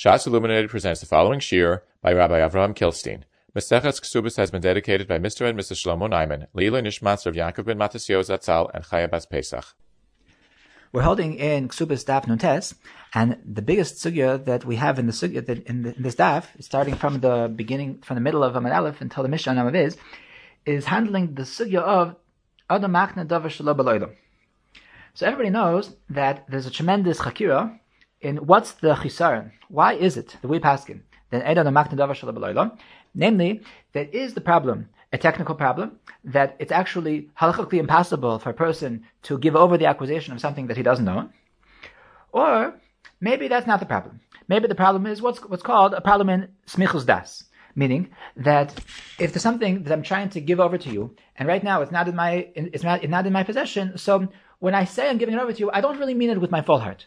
Shas Illuminated presents the following shir by Rabbi Avraham Kilstein. Maseches Ksubis has been dedicated by Mr. and Mrs. Shlomo Naiman, Leila Nishmas of Yaakov ben Matasio Zatzal, and Chaya Bas Pesach. We're holding in Ksubis Daf Nutes, and the biggest sugya that we have in the sugya that in, the, in this daf, starting from the beginning, from the middle of Amad Aleph until the Mishnah Namav is, is handling the sugya of Adam Machna Davar Shalom So everybody knows that there's a tremendous chakira in what's the chisaron? Why is it that we paskin then Edan Makna Davar Shalom Namely, there is the problem, a technical problem, that it's actually halachically impossible for a person to give over the acquisition of something that he doesn't own. Or maybe that's not the problem. Maybe the problem is what's what's called a problem in smichus das, meaning that if there's something that I'm trying to give over to you, and right now it's not in my it's not it's not in my possession, so when I say I'm giving it over to you, I don't really mean it with my full heart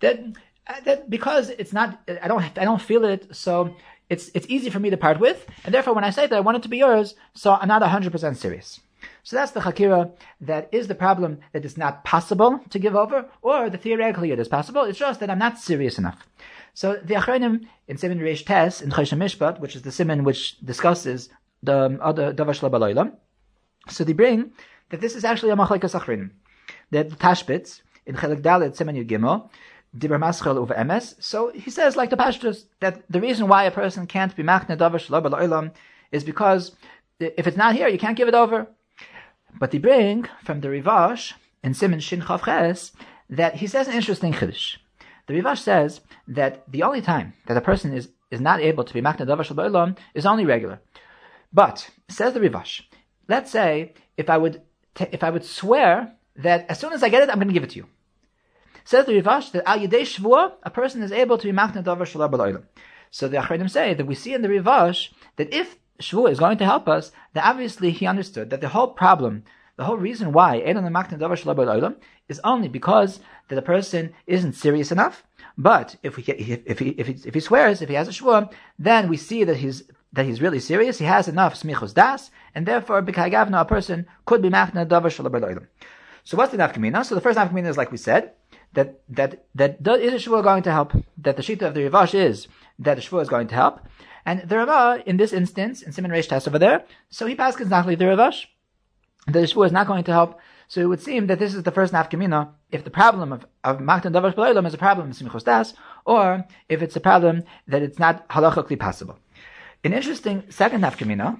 that Uh, that because it's not I don't I don't feel it so it's it's easy for me to part with and therefore when I say that I want it to be yours so I'm not 100% serious. So that's the hakira that is the problem that it's not possible to give over or the theoretically it is possible it's just that I'm not serious enough. So the Achronim in Simon Reish Tes in Choshen Mishpat which is the Simon which discusses the uh, other Davash Labalayla so they bring that this is actually a Machlaikas Achronim that the Tashbitz in Chelik Dalet Simon Yud Gimel Maschel over MS. So he says, like the Pashtus, that the reason why a person can't be Machne La'ilam is because if it's not here, you can't give it over. But they bring from the Rivash in Simon Shin Chav that he says an interesting Chiddush. The Rivash says that the only time that a person is, is not able to be Machne Shalobar is only regular. But, says the Rivash, let's say if I would, t- if I would swear that as soon as I get it, I'm going to give it to you. Says the Rivash that al yedei shvua, a person is able to be over shalom So the Achredim say that we see in the Rivash that if shvua is going to help us, then obviously he understood that the whole problem, the whole reason why machnet over shalom is only because that the person isn't serious enough. But if we if he if he, if he swears, if he has a shvua, then we see that he's that he's really serious. He has enough smichus das, and therefore b'kagavna a person could be machna davar shalom So what's the nafkamina? So the first nafkamina is like we said that that that is a shvua going to help? That the shita of the Rivash is that the shvua is going to help, and the Rava in this instance in Simon Reish test over there, so he passes not the Rivash that the shvua is not going to help. So it would seem that this is the first nafkamina. If the problem of of Maktan Davash B'Olam is a problem of Simchos Das, or if it's a problem that it's not halachically possible. An interesting second nafkamina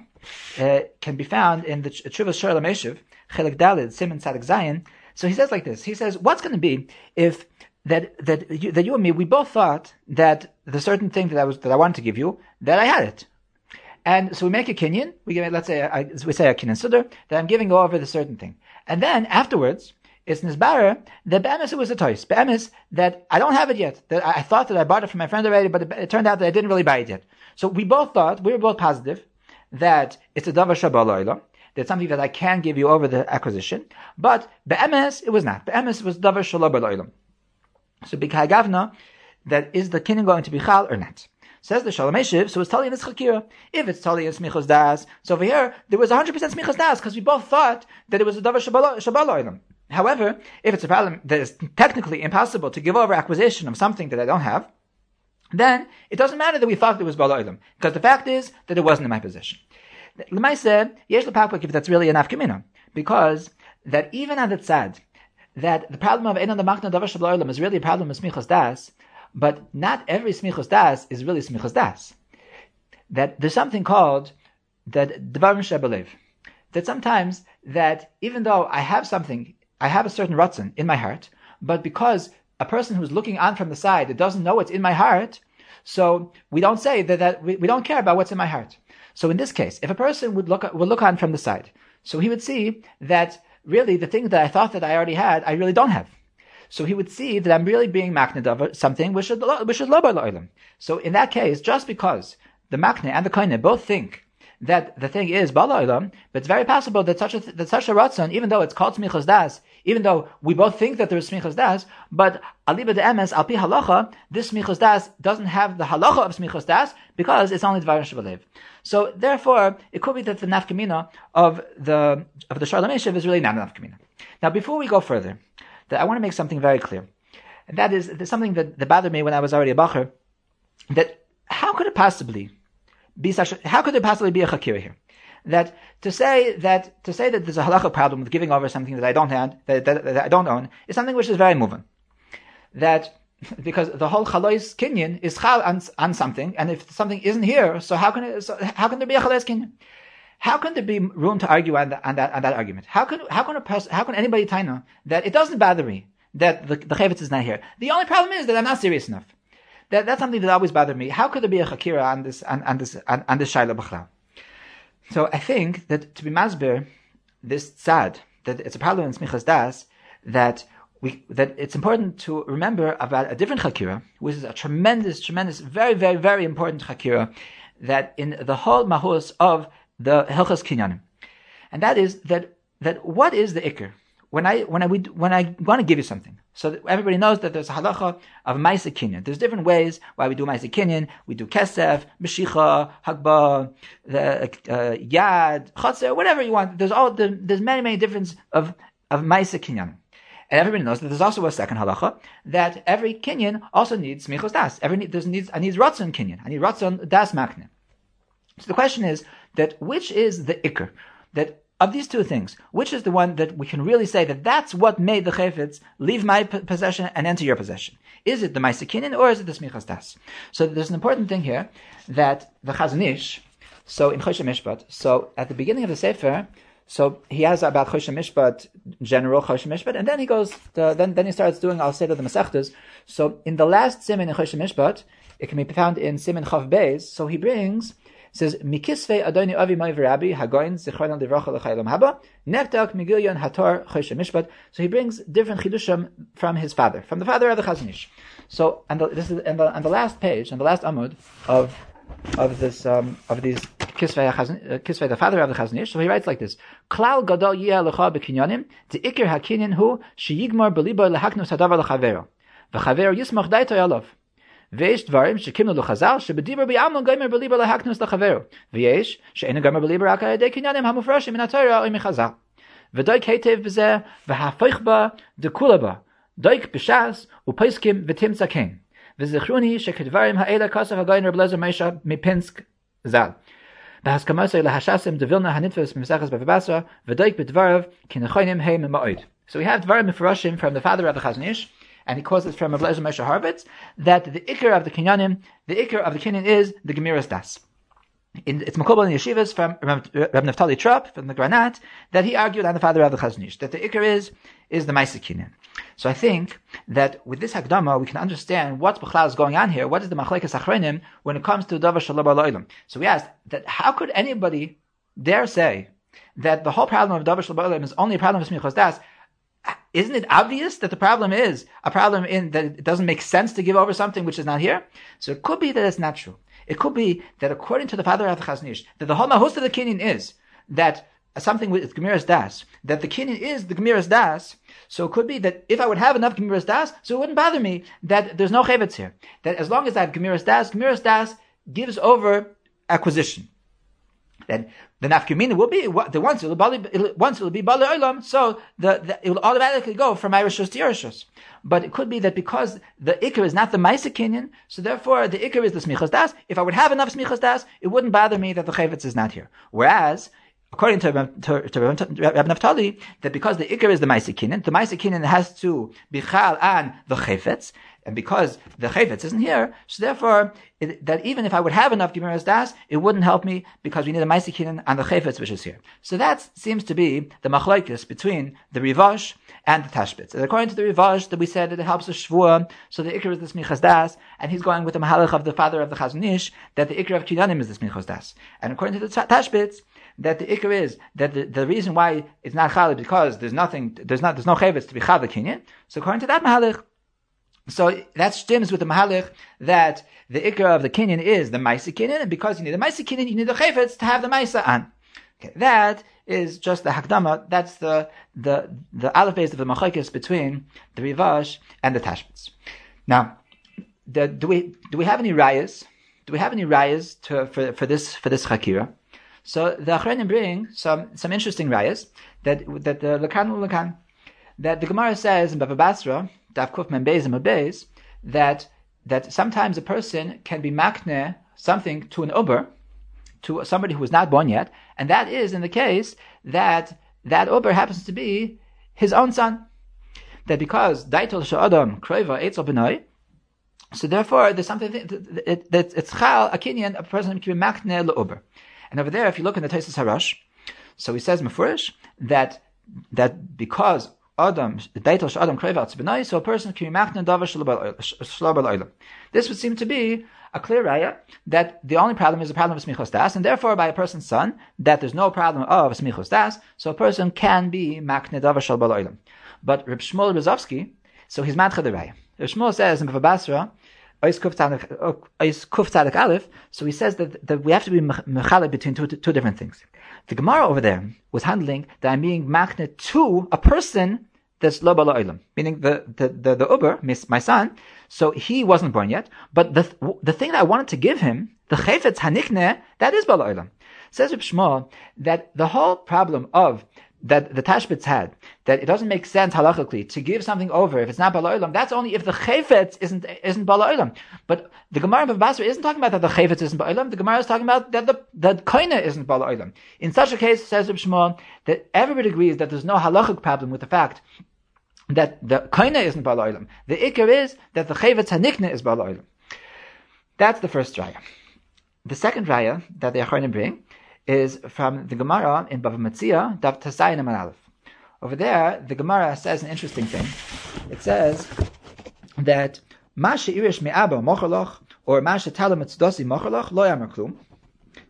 uh, can be found in the Chuvas Shoel U'Meishiv, Chelik Dalid, Simon Sadik Zayin, so he says like this. He says, what's going to be if that that you, that you and me we both thought that the certain thing that I was that I wanted to give you that I had it, and so we make a kinyan. We give it, let's say I, we say a kinyan sudar that I'm giving over the certain thing, and then afterwards it's nisbarer that be'emes it was a toys be'emes that I don't have it yet. That I, I thought that I bought it from my friend already, but it, it, turned out that I didn't really buy it yet. So we both thought we were both positive that it's a davar shabbalayla that's something that I can give you over the acquisition. But be'emes, it was not. Be'emes was davar shalom b'lo'ilam. So b'kagavna, that is the kinyan going to be chal or not? Says the Shoel U'Meishiv, so it's telling this chakira. If it's telling us smichos das, so over here there was 100% smichos das because we both thought that it was a davar shabaloilam. However, if it's a problem that is technically impossible to give over acquisition of something that I don't have, then it doesn't matter that we thought it was baloilam because the fact is that it wasn't in my possession. L'maise, yesh lepakpak if that's really an afkamina, because that even on the tzad, that the problem of enon the machna davar is really a problem of smichos das, but not every smichos das is really smichos das. That there's something called that dvarim shebelev. That sometimes that even though I have something, I have a certain ratzon in my heart, but because a person who's looking on from the side that doesn't know what's in my heart, so we don't say that, that we, we don't care about what's in my heart. So in this case, if a person would look would look on from the side, so he would see that really the thing that I thought that I already had, I really don't have. So he would see that I'm really being makned of something which is which is lobar So in that case, just because the makne and the koine both think that the thing is bala but it's very possible that such a that such a ratzon, even though it's called smichas das, even though we both think that there is smichas das, but aliba de emes al pi halacha, this smichas das doesn't have the halacha of smichas das because it's only dvar shabalev. So therefore, it could be that the nafkamina of the of the shalom is really not a nafkamina. Now, before we go further, that I want to make something very clear, and that is something that, that bothered me when I was already a bacher that how could it possibly be such? How could there possibly be a chakira here? That to say that to say that there's a halacha problem with giving over something that I don't have that, that, that I don't own is something which is very moving. That because the whole chalois kinyan is chal on, on something, and if something isn't here, so how can it, so how can there be a chalois kinyan? How can there be room to argue on, the, on that on that argument? How can how can a person how can anybody you that it doesn't bother me that the, the is not here? The only problem is that I'm not serious enough. That, that's something that always bothered me. How could there be a chakira on this on, on this on, on this shaila b'chla? So I think that to be masbir, this tzad that it's a problem in smichas das that we, that it's important to remember about a different chakira, which is a tremendous, tremendous, very, very, very important chakira that in the whole mahus of the Hilchas Kinyanim. And that is that, that what is the ikr? When I, when I, when I want to give you something, so everybody knows that there's a halacha of Maisa Kinyan. There's different ways why we do Maisa Kinyan. We do Kesef, Meshicha, Hagba, the, uh, Yad, Chotzer, whatever you want. There's all, there's many, many different of, of Maisa Kinyan. And everybody knows that there's also a second halacha that every kinyan also needs smichos das. Every there's needs I need ratzon kinyan. I need ratzon das makne. So the question is that which is the ikr that of these two things, which is the one that we can really say that that's what made the chayfetz leave my possession and enter your possession? Is it the ma'asikinin or is it the smichas das? So there's an important thing here that the Chazon Ish, so in Choshen Mishpat, so at the beginning of the Sefer, so he has about Choshen Mishpat, general Choshen Mishpat, and then he goes, to, then, then he starts doing Al Seder the Masechtas. So in the last Simin in Choshen Mishpat, it can be found in Simin Chav so he brings, says, Mikisve Adoni Avi Mai V'Rabbi, Hagoin, Zichron Al Divracha L'Chaylam Haba, Neftak Migilyon Hator Choshen Mishpat. So he brings different Chidushim from his father, from the father of the Chazon Ish. So, and the, this is, and the, on the last page, and the last Amud of, of this, um, of these Kisvei, uh, the father of the Chazon Ish. So he writes like this: Klal gadol yeh lecha bekinyanim. The ikir hakinyan hu sheyigmar belibo lehaknus hadavar lechavero. V'chavero yismach daito yalov. ויש דברים שקימנו לחז"ל שבדיבר ביאמלון גמר בליבר להקנוס לחברו, ויש שאינו גמר בליבר רק על ידי קניינים המופרשים מן התורה או מחז"ל. ודייק היטב בזה, והפך בה דכולה בה, דייק בש"ס ופסקים ותמצא כן. וזכרוני שכדברים האלה כסף הגויין רב לזר מישה מפינסק ז"ל. בהסכמה של להשסים דווילנה הנתפס ממסכת בבא בסרא, ודייק בדבריו כי נכונים הם מאוד. So we have דברים מפורשים from the father of the Chazon Ish, and he quotes it from Ablezer Moshe Horovitz, that the ikr of the kinyanim, the ikr of the kinyan is the Gemiras Das. In, it's Makobal in Yeshivas from Rab Naftali Trop, from the Granat, that he argued on the father of the Chazon Ish, that the ikr is, is the Maisa Kinyan. So I think that with this Hakdama, we can understand what Bechla is going on here. What is the Machlekes Achrenim when it comes to Davar Shalom Aloilam? So we asked that how could anybody dare say that the whole problem of Davar Shalom is only a problem of Smichos Das? Isn't it obvious that the problem is a problem in that it doesn't make sense to give over something which is not here? So it could be that it's not true. It could be that according to the father of the Chazon that the whole mahus of the kinyan is that something with Gemiras Das, that the kinyan is the Gemiras Das, so it could be that if I would have enough Gemiras Das, so it wouldn't bother me that there's no Chavetz here. That as long as I have Gemiras Das, Gemiras Das gives over acquisition. Then the nafkamina will be the once it will be once it will be bali olam, so the, the, it will automatically go from Irishus to Yerishus. But it could be that because the ikr is not the Maisa Kinyan, so therefore the ikr is the Smichas Das. If I would have enough Smichas Das, it wouldn't bother me that the Chavetz is not here. Whereas according to, to, to Rabbi Naftali, that because the Iker is the Maisikinan, the Maisikinan has to be Chal on the Chayfetz, and because the Chayfetz isn't here, so therefore, it, that even if I would have enough Gemara's Das, it wouldn't help me because we need a Maisikinan on the Chayfetz which is here. So that seems to be the Machlaikis between the Rivash and the Tashbitz. And according to the Rivash, that we said that it helps the Shvua, so the Iker is the Smichas Das, and he's going with the Mahalach of the father of the Chazon Ish, that the Iker of Kidanim is the Smichas Das. And according to the Tashbitz, that the ikr is that the, the reason why it's not chal because there's nothing, there's not, there's no chavetz to be chal kinyan. So according to that mahalich, so that stems with the mahalich that the Ikra of the kinyan is the maisa kinyan, and because you need the maisa kinyan, you need the chavetz to have the maisa on. Okay, that is just the hakdama. That's the the the aleph of the machakis between the rivash and the tashbitz. Now, the, do we do we have any rayas? Do we have any rayas to for for this for this chakira? So the Achrenim bring some some interesting rayas that that the Lakan Lakan that the Gemara says in Bava Basra Daf Kuf Membeis Membeis that that sometimes a person can be makne something to an uber, to somebody who is not born yet, and that is in the case that that uber happens to be his own son. That because daitol sha'adam kreva etzel b'noi, so therefore there's something that, it's chal a kinyan a person can be makne uber. And over there, if you look in the Taisus Harash, so he says mafurish that that because Adam, so a person can be This would seem to be a clear raya that the only problem is the problem of smichos das, and therefore by a person's son, that there's no problem of smichos das, so a person can be machna davar shalabal But Reb Shmuel Rozovsky, so he's matcha the raya. Reb Shmuel says in Bavabasra, Aleph, so he says that, that we have to be mechalek between two, two different things. The Gemara over there was handling that I'm being magnet to a person that's lo bala meaning the, the, the, the Uber, my son, so he wasn't born yet, but the, the thing that I wanted to give him, the chayfetz hanikne, that is bala Says Reb Shmuel that the whole problem of that the Tashbitz had, that it doesn't make sense halachically to give something over if it's not Bala that's only if the Chayfetz isn't, isn't Bala But the Gemara of Basra isn't talking about that the Chayfetz isn't Bala the Gemara is talking about that the, the Koina isn't Bala In such a case, says Reb Shmuel, that everybody agrees that there's no halachic problem with the fact that the Koina isn't Bala The Ikar is that the Chayfetz Hanikna is Bala That's the first raya. The second raya that the Acharonim bring is from the Gemara in Bava Metzia, Dav Tasayin Aleph. Over there, the Gemara says an interesting thing. It says that Masha Irish Me'aba Mochaloch or Masha Talam Mitzdosi Mochaloch Lo Klum.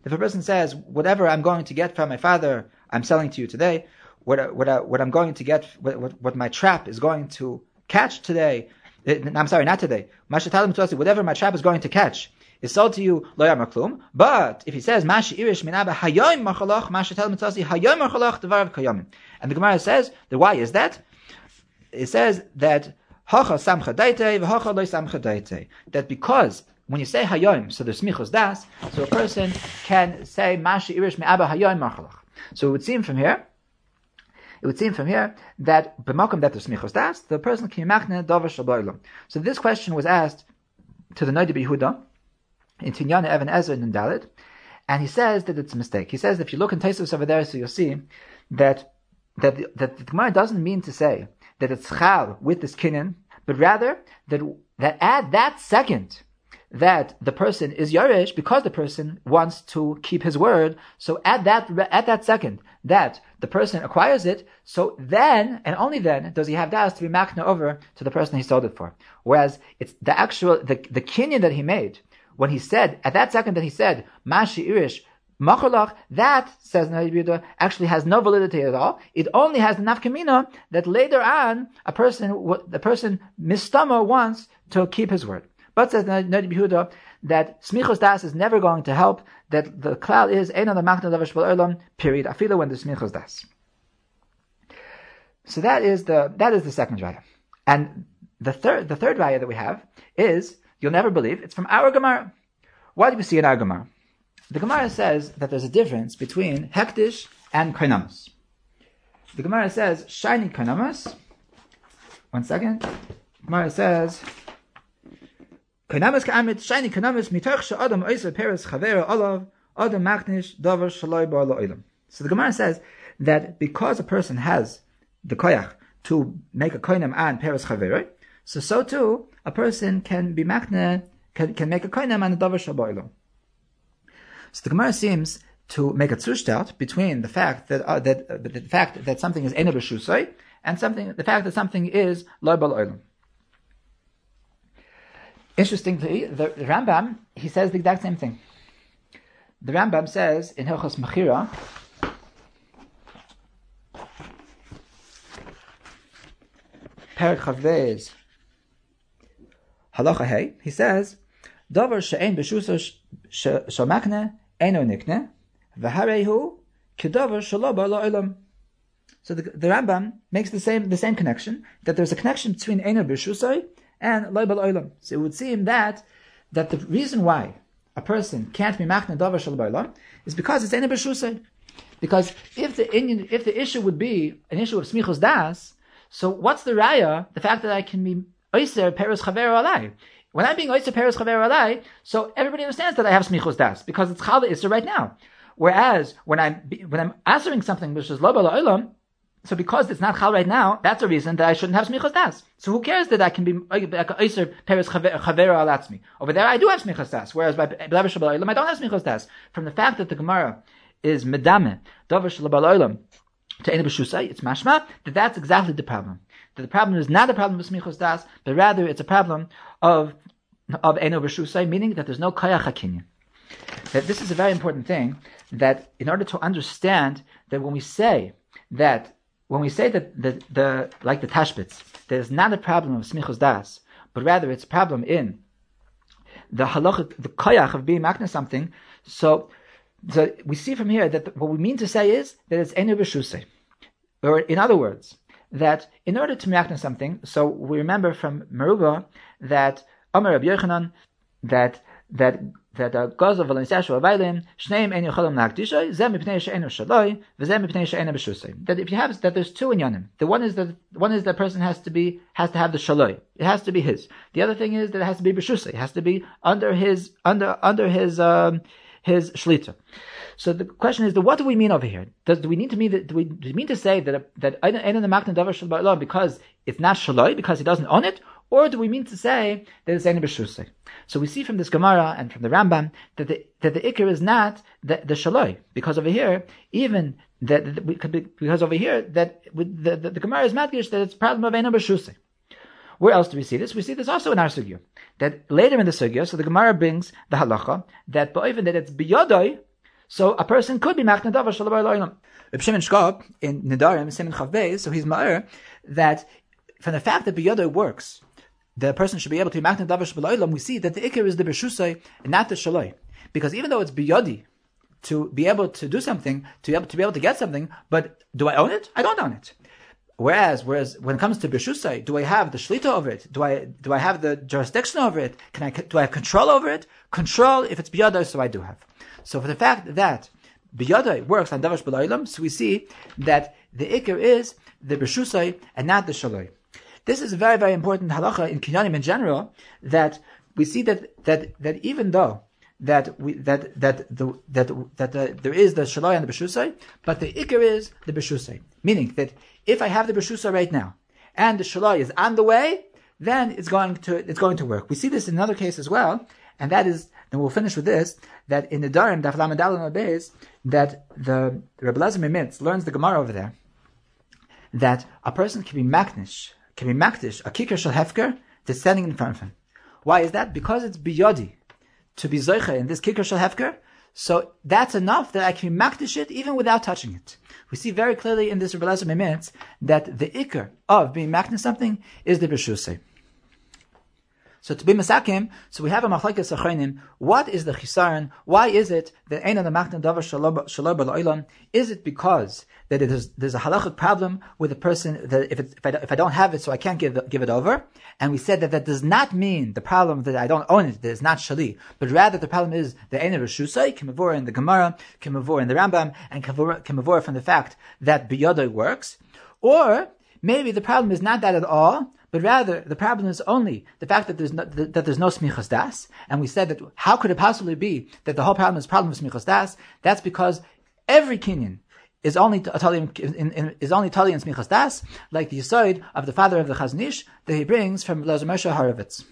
If a person says, whatever I'm going to get from my father, I'm selling to you today, what, what, what I'm going to get, what, what, what my trap is going to catch today, eh, I'm sorry, not today. Masha Talam Mitzdosi, whatever my trap is going to catch, is sold to you lo maklum. But if he says mashi irish minaba hayoim machalach, mashi tel mitzasi hayoim machalach devarav and the Gemara says the why is that? It says that hacha samcha daite v'hacha loy samcha daite. That because when you say hayom, so there's smichos das, so a person can say mashi irish me'aba hayom machalach. So it would seem from here, it would seem from here that b'makom that there's smichos das, the person can machne davar shabaylam. So this question was asked to the Noda In Tinyana Even HaEzer in Dalit, and he says that it's a mistake. He says if you look in Tesos over there, so you'll see that that the, that the Gemara doesn't mean to say that it's chal with this kinyan, but rather that that at that second that the person is yarish because the person wants to keep his word. So at that at that second that the person acquires it, so then and only then does he have das to be makna over to the person he sold it for. Whereas it's the actual the the kinyan that he made when he said, at that second that he said, Mashi Irish, Macholach, that, says Yehuda, actually has no validity at all. It only has nafkamina that later on, a person, the person, mistama, wants to keep his word. But says Yehuda, that smichos das is never going to help, that the cloud is ein on the machna olam, period. Afila when the smichos das. So that is the, that is the second raya. And the third, the third raya that we have is You'll never believe. It's from our Gemara. Why do we see in our Gemara? The Gemara says that there's a difference between hektish and kainamus. The Gemara says shiny kainamus. One second. Gemara says kainamus ka'amit shiny kainamus mitoch she'adam oiser peres chavera olav adam machnish davar shaloi bar lo'ilam. So the Gemara says that because a person has the koyach to make a koinam and peres chavera, so so too a person can be machne, can, can make a koinem and a davar shaboilo. So the Gemara seems to make a zushtat between the fact that uh, that uh, the fact that something is ena b'shusay and something the fact that something is loibal oilam. Interestingly, the, Rambam he says the exact same thing. The Rambam says in Hilchos Mechira. Perik Chavez halacha hey, he says, Davar she'en b'shusa shamakne eno nikne, v'harehu kedavar shaloba lo'ilam. So the, the Rambam makes the same the same connection that there's a connection between eno b'shusay and loibal oilam. So it would seem that that the reason why a person can't be machne davar shaloba is because it's eno b'shusay. Because if the if the issue would be an issue of smichos das, so what's the raya? The fact that I can be Oiser Peres Chaver Alai. when I'm being Oyster Paris Chaver Alai, so everybody understands that I have Smichos Das because it's Chala Isser right now. Whereas when I'm when I'm answering something which is Lo Olam, so because it's not chal right now, that's a reason that I shouldn't have smichas das. So who cares that I can be like oiser peres chavera alatzmi? Over there, I do have smichas das. Whereas by belavish shabal I don't have smichas das. From the fact that the Gemara is medame davar shabal to ene b'shusay, it's mashma that that's exactly the problem. That the problem is not a problem of smichas das, but rather it's a problem of of ene b'shusay, meaning that there's no kayach hakinyan. That this is a very important thing. That in order to understand that when we say that when we say that the, the like the tashbitz, there's not a problem of smichos das, but rather it's a problem in the halach, the koyach of being makna something. So, so we see from here that the, what we mean to say is that it's enu b'shusei, or in other words, that in order to makna something, so we remember from Meruba that Amar Rabbi Yochanan that that that the cause of v'lenisashu availin shneim en nagdishay zem mipnei she'enu shaloi v'zem mipnei she'enu b'shusay. That if you have that there's two inyanim. The one is that one is that person has to be has to have the shaloi. It has to be his. The other thing is that it has to be b'shusay. It has to be under his under under his um, his shlita. So the question is, what do we mean over here? Does, do we need to mean that, do we, do we mean to say that that because it's not shaloi because he doesn't own it, or do we mean to say that it's any b'shusay? So we see from this Gemara and from the Rambam that the, that the ikr is not the, the shaloi, because over here, even that, because over here, that the, the, the Gemara is madgish that it's problem of any b'shusay. Where else do we see this? We see this also in our sugya. That later in the sugya, so the Gemara brings the halacha that even that it's biyodoi, so a person could be machna davar shalabar loylam. Reb Shimon Shkop in Nidarim Simon Chav so he's ma'ir that from the fact that biyodoi works, the person should be able to be makna davar shbaloilam, we see that the ikir is the beshusay and not the shaloi. Because even though it's biyodi to be able to do something, to be able to be able to get something, but do I own it? I don't own it. Whereas, whereas when it comes to beshusay, do I have the shlita over it? Do I do I have the jurisdiction over it? Can I do I have control over it? Control if it's biyadai, so I do have. So for the fact that biyadai works on davash b'loilam, so we see that the ikir is the beshusay and not the shaloi. This is a very, very important halacha in kinyanim in general, that we see that, that, that even though that we, that, that, the, that, that the, there is the shalai and the beshusai, but the ikar is the beshusai. Meaning that if I have the beshusai right now, and the shalai is on the way, then it's going to, it's going to work. We see this in another case as well, and that is, and we'll finish with this, that in the Darim, Daf Lamadal that the Rebbe Lezer learns the Gemara over there, that a person can be maknish, can be makdish a kicker shel hefker that's standing in front of him. Why is that? Because it's biyodi to be zoicha in this kicker shel hefker. So that's enough that I can makdish it even without touching it. We see very clearly in this Rebbe minutes that the ikr of being makdish something is the b'shusay. So to be masakim, so we have a machlekes achreinim. What is the chisaron? Why is it that ein the machna davar shalom Is it because that it is, there's a halachic problem with the person that if, if, I, if I don't have it, so I can't give give it over? And we said that that does not mean the problem that I don't own it, that is not shali, but rather the problem is the ein reshusay kimavor in the Gemara, kimavor in the Rambam, and kimavor from the fact that biyodai works, or maybe the problem is not that at all, but rather the problem is only the fact that there's no, that, there's no smichas das, and we said that how could it possibly be that the whole problem is problem of smichas das? That's because every kinyan is only is only tali in smichas das, like the yisoid of the father of the Chazon Ish that he brings from Moshe Horovitz.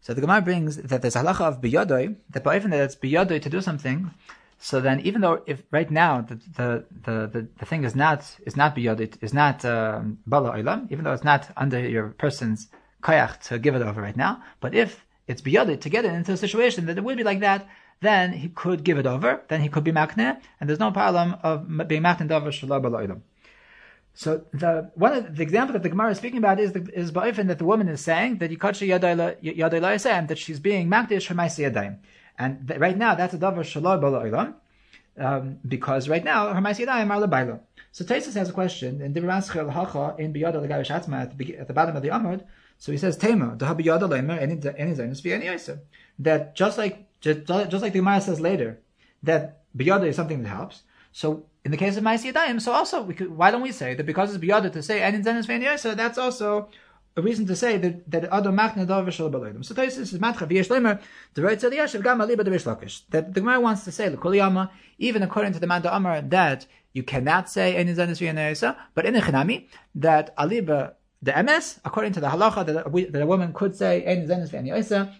So the Gemara brings that there's halacha of biyodoi that by even that it's biyodoi to do something, so then, even though if right now the the the, the, thing is not is not biyod, it is not um, bala um, even though it's not under your person's kayach to give it over right now, but if it's biyod to get it into a situation that it would be like that, then he could give it over, then he could be makne, and there's no problem of being makne over shalom bala So the one of the example that the Gemara is speaking about is the, is ba'ifin that the woman is saying that yikacha yadayla yadayla that she's being makdish her yadayim. And th- right now, that's a davar shaloi bala um, because right now ma'asiyadayim are lebailo. So Taisus has a question in Dibraschel Hacha in Biyada Legavish at the at the bottom of the Amud. So he says Tema the Habiyada Lemer any zainus any that just like just, just like the Gemara says later that Biyada is something that helps. So in the case of Ma'asiyadayim, so also we could, why don't we say that because it's Biyada to say any zainus any that's also a reason to say that that Adam Machna Davar Shal Baloidim. So Taisus is Matcha V'yesh Lemer the right to the Yashav Gam Aliba Devish Lakish. That the Gemara wants to say L'Kuliyama, even according to the Manda Amar, that you cannot say any Zanis V'yanayisa, but in the Chinami that Aliba the MS, according to the halacha, that a, that a woman could say any Zanis V'yanayisa,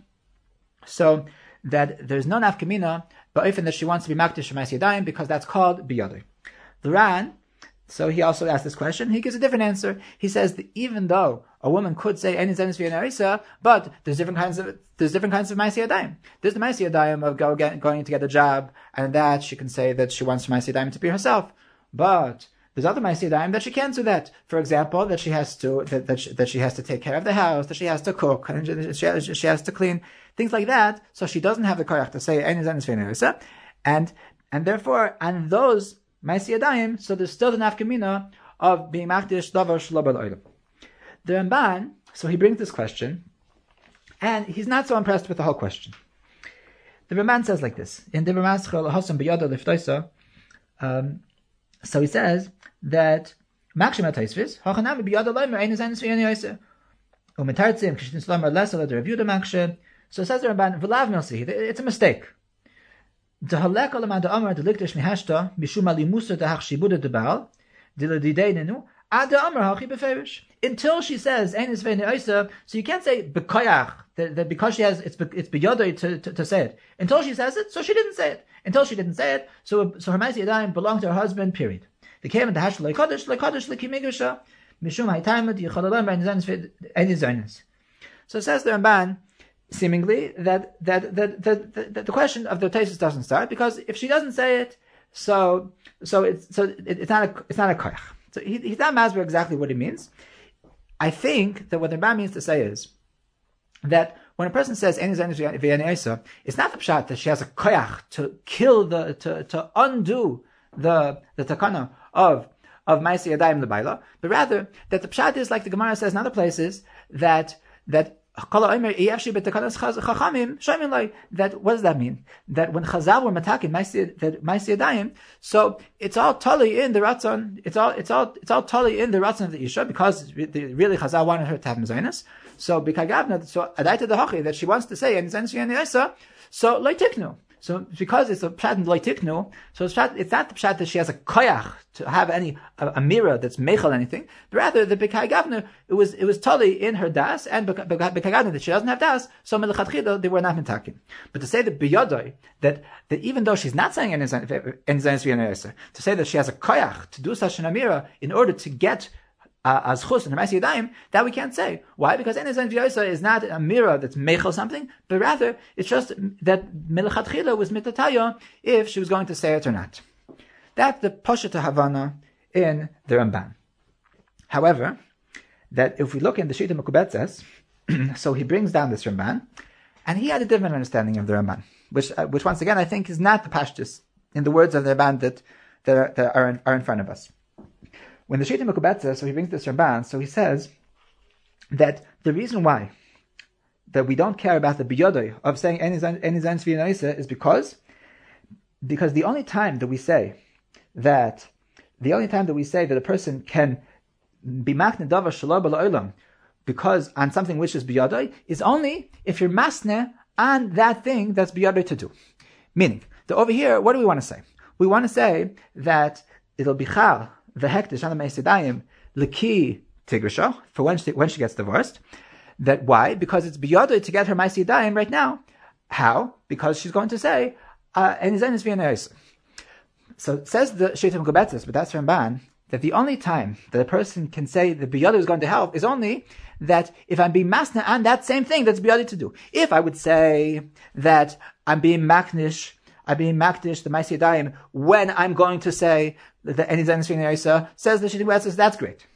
so that there's no nafkamina, but often that she wants to be makdish Shemais Yadayim because that's called biyadai. The Ran so he also asked this question. He gives a different answer. He says that even though a woman could say any zenis v'yanarisa, but there's different kinds of there's different kinds of ma'aseh yadayim. There's the ma'aseh yadayim of go, get, going to get a job, and that she can say that she wants ma'aseh yadayim to be herself. But there's other ma'aseh yadayim that she can't do that. For example, that she has to that that she, that she has to take care of the house, that she has to cook, and she, she has to clean things like that. So she doesn't have the koyach to say any zenis v'yanarisa, and and therefore, and those Ma'aseh so there's still the nafkamina of being Makdish Davar Shalabal Oilam. The Ramban, so he brings this question, and he's not so impressed with the whole question. The Ramban says like this, in the B'Yada Liftoisa, um, so he says that Makshim HaTaisvis, Hachanami B'Yada Leimer Ein Zayin Sviyani Yosef, Umetartzim Kishtin Slomer Lesel the review the Makshe, so says the Ramban, V'lav Milsi, it's a mistake. The amar the likdash mihashta mishum ali musa the hachshibuda the baal ad amar hachi beferish. Until she says enis vein oisa, so you can't say bekoyach that, that because she has it's it's beyodoi to, to, to say it. Until she says it, so she didn't say it. Until she didn't say it, so so her ma'aseh yadayim belonged to her husband. Period. They came the hash lekodesh lekodesh lekimigusha mishum enis. So says the Ramban seemingly that that that, that, that, the question of the tesis doesn't start because if she doesn't say it, so so it's so it, it's not a it's not a koyach. So he, he's not masber exactly what he means. I think that what the Ram means to say is that when a person says it's not the pshat that she has a koyach to kill the to, to undo the the takana of of Maisi Yadayim the Baila, but rather that the pshat is like the Gemara says in other places that that that what does that mean? That when Chazal were matakin that Maisi so it's all totally in the ratzon. It's all it's all it's all totally in the ratzon of the isha because really Chazal wanted her to have mezainas. So bikagavna so adaita the that she wants to say and so leitiknu. So because it's a pshat loitiknu, so it's, pshat, it's not the pshat that she has a koyach to have any a, a mirror that's mechal anything, but rather the bekai gavner it was it was totally in her das and bekai gavner that she doesn't have das, so melchatchila they were not mitakim. But to say that biyodoi that that even though she's not saying any to say that she has a koyach to do such an amira in order to get as chus and yadayim, that we can't say. Why? Because Enezan V'yosa is not a mirror that's mechel something, but rather it's just that Melchatchila was mitataya if she was going to say it or not. That's the Posheta Havana in the Ramban. However, that if we look in the Shita Mekubetzes, so he brings down this Ramban, and he had a different understanding of the Ramban, which, uh, which once again I think is not the Pashtus in the words of the Ramban that, that, are, that are, in, are in front of us. When the Shita Mekubetza, so he brings this Ramban, so he says that the reason why that we don't care about the biyodoy of saying any zayin sviyanaisa is because because the only time that we say that the only time that we say that a person can be makne davar shalom because on something which is biyodoy is only if you're masne on that thing that's biyodoy to do. Meaning, that over here, what do we want to say? We want to say that it'll be chal the hektish on the leki tigrisha for when she when she gets divorced. That why? Because it's biyadoi to get her Mesidayim right now. How? Because she's going to say and uh, is So says the Shita Mekubetzes, but that's Ramban, that the only time that a person can say the biyadu is going to help is only that if I'm being masna on that same thing that's biyadu to do. If I would say that I'm being maknish I'm being makdish the Maisi when I'm going to say that any Zayin says the Shittim says that's great.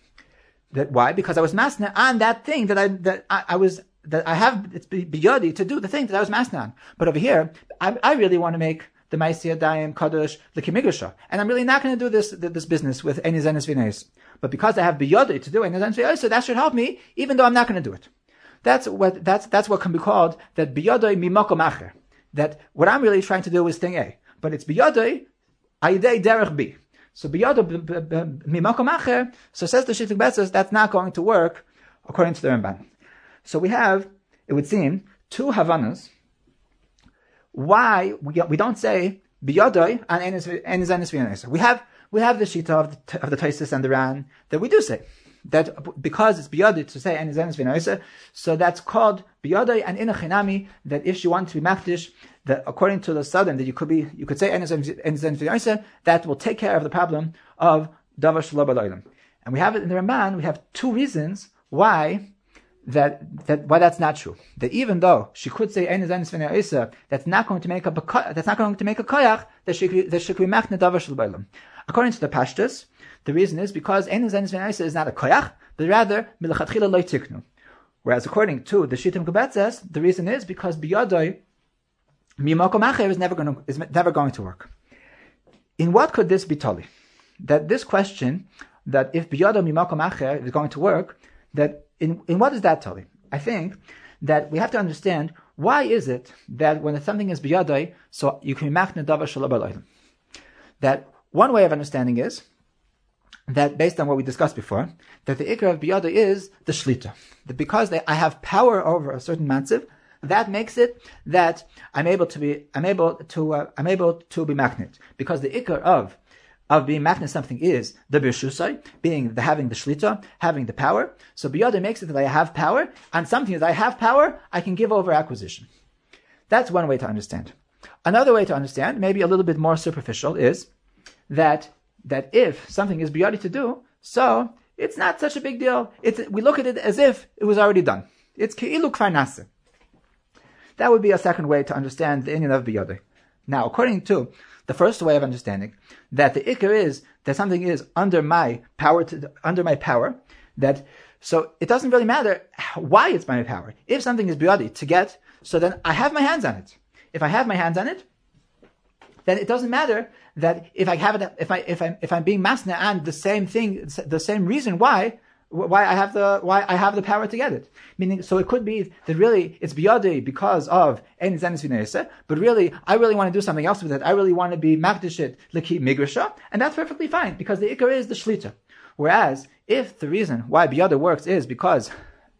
That why? Because I was masna on that thing that I that I, I was that I have it's biyodi to do the thing that I was masna on. But over here, I, I really want to make the Maisi Adayim Kadosh the Kimigasha, and I'm really not going to do this this business with any Zenis. But because I have biyodi to do any Zenis so that should help me, even though I'm not going to do it. That's what that's that's what can be called that biyodi mimakom acher that what I'm really trying to do is thing A, but it's biyadei ayidei derech B. So biyadei mimakom acher. So says the Shita Mekubetzes that's not going to work according to the Ramban. So we have, it would seem, two Havanas. Why we, we don't say biyadoi and enis We have we have the shita of the, of the Taisis and the Ran that we do say that because it's biyadoi to say enis enis so that's called biyadoi and in a inachinami that if you want to be makdish that according to the southern that you could be you could say enis enis that will take care of the problem of davar shalom and we have it in the Ramban. We have two reasons why that that why that's not true. That even though she could say that's not going to make a that's not going to make a koyach that she that she could be machne davar According to the pashtus, the reason is because is not a koyach, but rather milachatchila loy tiknu. Whereas according to the Shita Mekubetzes, the reason is because biyadoi mimakom acher is never going to is never going to work. In what could this be tali? That this question that if biyadoi mimakom acher is going to work, that in, in what is that telling? I think that we have to understand why is it that when something is biyadai, so you can be machne davar That one way of understanding is that based on what we discussed before, that the ikra of biyadai is the shlita. That because they, I have power over a certain matziv, that makes it that I'm able to be, I'm able to, uh, I'm able to be magnet. Because the ikr of of being magnet something is the birshusai, being the having the shlita, having the power. So biyada makes it that I have power, and something that I have power, I can give over acquisition. That's one way to understand. Another way to understand, maybe a little bit more superficial, is that that if something is biyadi to do, so it's not such a big deal. It's we look at it as if it was already done. It's ke'ilu kvar That would be a second way to understand the Indian of biyadi. Now, according to the first way of understanding that the ikr is that something is under my power to, under my power that so it doesn't really matter why it's my power. If something is biyadi to get, so then I have my hands on it. If I have my hands on it, then it doesn't matter that if I have it, if I if I if I'm being masna and the same thing, the same reason why why I have the why I have the power to get it. Meaning, so it could be that really it's biyadi because of ein zenis but really I really want to do something else with it. I really want to be magdishit leki migrisha, and that's perfectly fine because the ikar is the shlita. Whereas if the reason why biyada works is because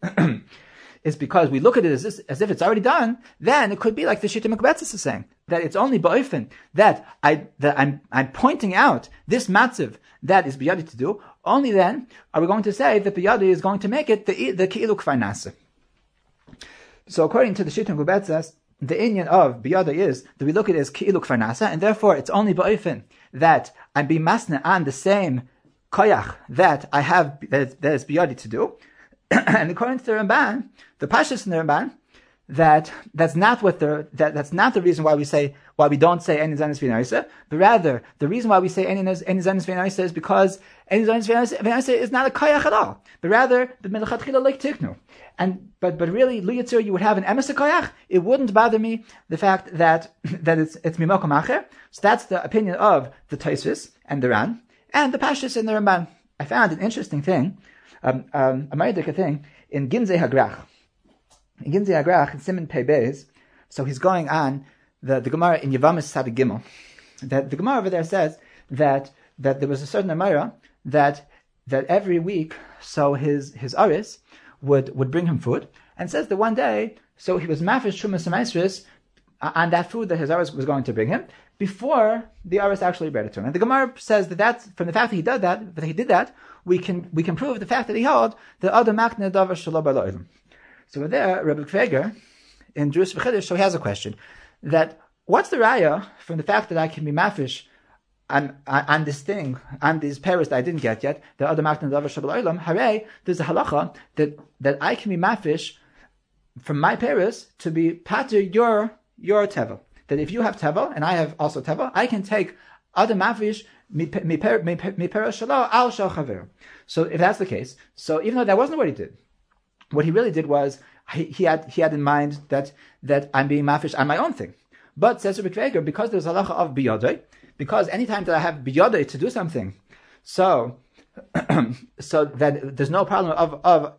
is because we look at it as, as if it's already done, then it could be like the Shita Mekbetzis is saying, that it's only ba'ifin, that I, that I'm, I'm pointing out this matziv that is biyadi to do, only then are we going to say that biyadi is going to make it the, the ki'ilu kfar So according to the Shita Mekbetzis, the inyan of biyada is that we look at it as ki'ilu kfar and therefore it's only ba'ifin that I'm being masna on the same koyach that I have, that, that is biyadi to do, and according to the Ramban, the Pashas in the Ramban, that that's not what the that, that's not the reason why we say why we don't say any zanis v'naisa, but rather the reason why we say any zanis v'naisa is because any zanis v'naisa is not a kayach at all, but rather the melachatchila like tiknu. And but but really liyatzir you would have an emes kayach. It wouldn't bother me the fact that that it's it's mimokom. So that's the opinion of the Taisvis and the Ran and the Pashas in the Ramban. I found an interesting thing um, um, a thing in Ginzei Hagrach. In Ginzei Hagrach, in Simon Pei Beis, so he's going on the, the Gemara in Yavamis Sadik Gimel. That the Gemara over there says that that there was a certain Amira that that every week, so his his aris would would bring him food, and says that one day, so he was mafish shumas semaisris on that food that his aris was going to bring him before the aris actually read it to him. And the Gemara says that that's from the fact that he did that, that he did that, we can we can prove the fact that he held the other makne davar shalom So there, Rabbi Kveger in Jewish V'chidish, so he has a question that what's the raya from the fact that I can be mafish on, on, this thing, on these paris that I didn't get yet, the other makne davar shalom hooray, there's a halacha that that I can be mafish from my paris to be pater your your tevel. That if you have tevel and I have also tevel, I can take other mafish so if that's the case, so even though that wasn't what he did, what he really did was he, he had he had in mind that that I'm being mafish on my own thing. But says Rabbi because there's halacha of biyodei, because anytime that I have biyodei to do something, so so that there's no problem of of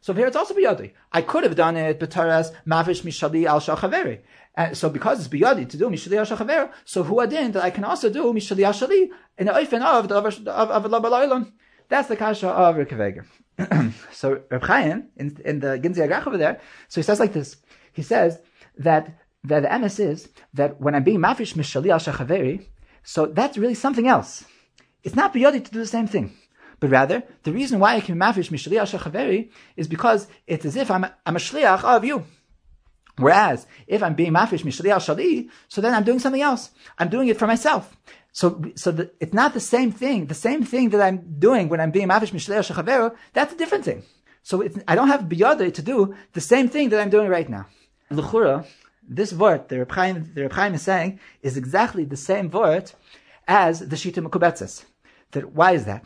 So here it's also biyodi. I could have done it b'taras mafish mishali al shachaveri. And so because it's biyadi to do mishali al shachaver, so who adin that I can also do mishali al shali in the oifen of the of of That's the kasha of Rekaveger. so Reb Chaim in, in the Ginzei Hagrach over there, so he says like this. He says that that the MS is that when I'm being mafish mishali al shachaveri, so that's really something else. It's not biyodi to do the same thing. But rather, the reason why I can be mafish mishali al shachaveri is because it's as if I'm, I'm a shliach of you. Whereas, if I'm being mafish mishali al shali, so then I'm doing something else. I'm doing it for myself. So, so the, it's not the same thing. The same thing that I'm doing when I'm being mafish mishali al shachaveri, that's a different thing. So I don't have biyadi to do the same thing that I'm doing right now. L'chura, this word, the Reb Chaim, the Reb Chaim is saying, is exactly the same word as the Shita Mekubetzes. That why is that?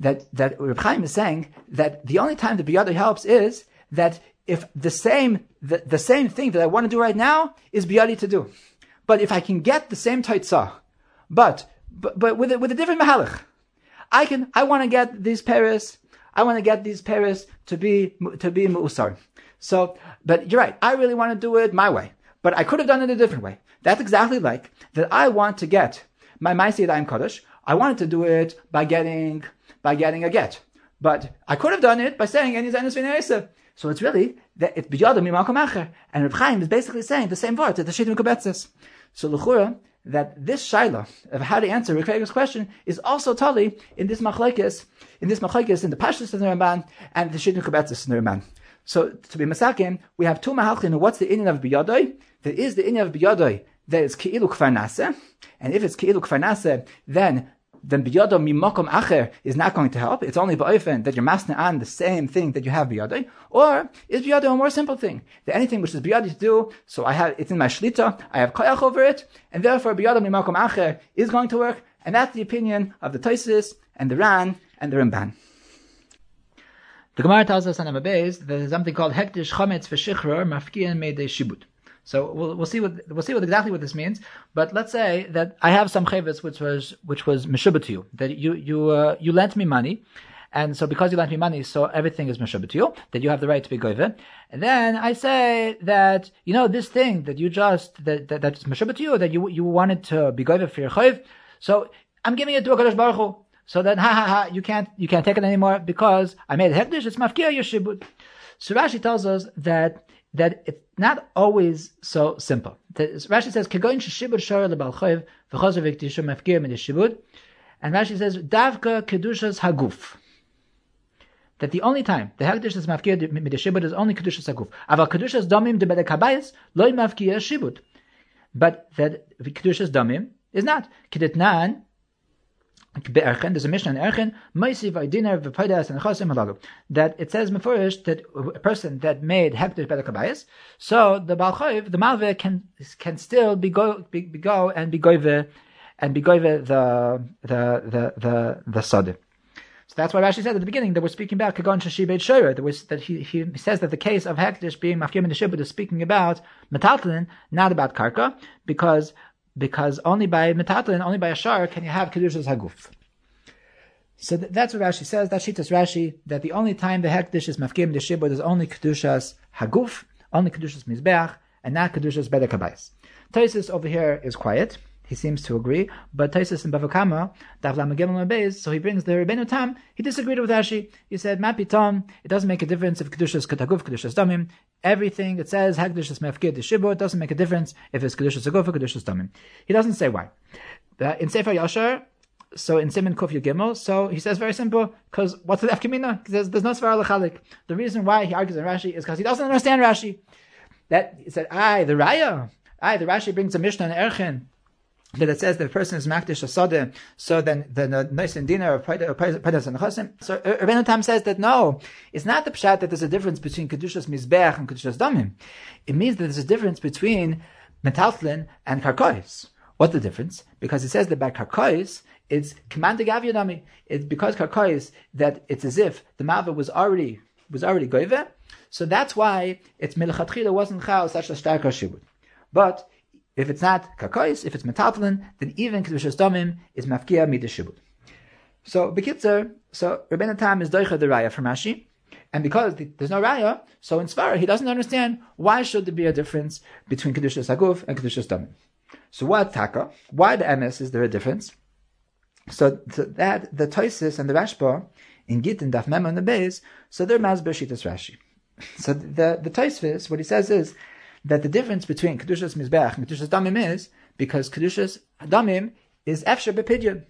That that Reb Chaim is saying that the only time the biyada helps is that if the same the, the same thing that I want to do right now is biyadi to do, but if I can get the same taitzah, but but but with a, with a different mahalach, I can I want to get these paris, I want to get these paris to be to be mu'usar. So, but you're right. I really want to do it my way but I could have done it a different way. That's exactly like that I want to get my Maisi I'm Kaddish. I wanted to do it by getting by getting a get. But I could have done it by saying any Zainus So it's really that it's biyada mimakom acher. And Reb Chaim is basically saying the same word that the Shita Mekubetzes. So Lechura, that this shaila of how to answer Reb question is also totally in this machlekes, in this machlekes in the Pashtus of the Ramban and the Shita Mekubetzes in the Ramban. So to be masakin, we have two mahalchin. What's the inyan of biyadoi? There is the inyan of biyadoi that is keilu kfarnase, and if it's keilu kfarnase, then then biyado mimokom acher is not going to help. It's only ba'ofen that you're masna on the same thing that you have biyadoi. Or is biyado a more simple thing? That anything which is biyadi to do, so I have it's in my shlita, I have koyach over it, and therefore biyado mimokom acher is going to work. And that's the opinion of the Toisis and the Ran and the Ramban. The Gemara tells us on Amabez that there's something called Hektish Chometz V'Shichror Mafkiyan Meidei Shibut. So we'll, we'll see what we'll see what exactly what this means. But let's say that I have some chavis which was which was meshubah to you that you you uh, you lent me money, and so because you lent me money, so everything is meshubah to you that you have the right to be goyve. And then I say that you know this thing that you just that, that that's meshubah to you that you you wanted to be goyve for your chayv. So I'm giving it to a Kadosh Baruch Hu. So then, ha ha ha, you can't, you can't take it anymore because I made a hekdesh, it's mafkir yeshibud. So Rashi tells us that, that it's not always so simple. Rashi says, kegoin sheshibud shara lebalchoiv, v'chozer v'ktishu mafkir med And Rashi says, davka kedushas haguf. That the only time the hekdesh is mafkir mideshibud is only kedushas haguf. Aval kedushas domim de bedekabayis loy mafkir shibud. But that kedushas domim is not. Kedetnan, there's a mission in Erchen, that it says Mefurish that a person that made Hektish Bedakabayas, so the Balchoiv, the Malve can can still be go be, be go and be goive and be goive the the the the the sod. So that's why Rashi said at the beginning that we're speaking about Kagon Shashi Beit Shora, that was that he, he says that the case of Hektish being Mafkim in the Shibud is speaking about Metaltlin, not about Karka, because because only by metatlin, only by a shar, can you have kedushas haguf. So th- that's what Rashi says. That shitas Rashi that the only time the hekdesh is mafkim the shibud is only kedushas haguf, only kedushas mizbeach, and not kedushas bedekabais. Taisus over here is quiet. He seems to agree, but Taisus in Bavakama, so he brings the Rebbeinu Tam. He disagreed with Rashi. He said, "Mapi Tom, it doesn't make a difference if kedushas kataguf, kedushas damim. Everything it says hekdesh mefkid shibur. It doesn't make a difference if it's kedushas aguf kedushas damim. He doesn't say why. in Sefer Yashar, so in Simon Kuf Gimel, so he says very simple, because what's the Efkamina? He says there's no Svar Lechalik. The reason why he argues in Rashi is because he doesn't understand Rashi. That he said, I the Raya, I the Rashi brings a Mishnah in Erchen that it says that the person is makdish asade, so then the nice and dinner of Pedas and Chosim. So uh, Rabbeinu Tam says that no, it's not the pshat that there's a difference between kedushas mizbeach and kedushas damim. It means that there's a difference between metaltlin and karkois. What's the difference? Because it says that by karkois, it's commanding avyadami. It's because karkois that it's as if the mava was already was already goive. So that's why it's milchatchila wasn't chaos such a shibud. But if it's not kakois, if it's metaltalin, then even kedushas damim is mafkia midashibud. So bekitzer, so Rabbeinu Tam is doicha the raya from Rashi, and because there's no raya, so in Svara he doesn't understand why should there be a difference between kedushas haguf and kedushas damim. So what taka? Why the MS is there a difference? So that the Toisis and the Rashba in Gittin Daf Mem on the base, so they're Masber Shitas Rashi. So the the Taisvis, what he says is that the difference between Kedushas Mizbeach and Kedushas Damim is because Kedushas Damim is Efsher Bepidyon.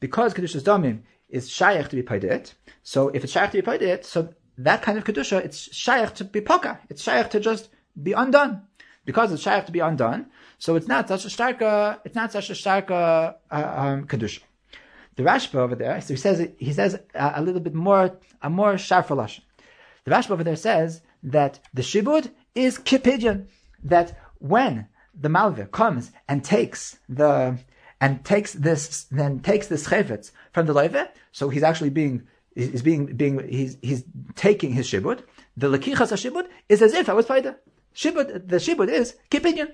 Because Kedushas Damim is Shaykh to be Paidet, so if it's Shaykh to be Paidet, so that kind of Kedusha, it's Shaykh to be Poka. It's Shaykh to just be undone. Because it's Shaykh to be undone, so it's not such a stark, it's not such a stark uh, um, Kedusha. The Rashba over there, so he says he says a, a little bit more a more sharp The Rashba over there says that the shibud is kipidyon. That when the malve comes and takes the and takes this then takes this chevetz from the loive, so he's actually being is being being he's he's taking his shibud. The lekichas shibud is as if I was paida. Shibud the shibud is kipidyon.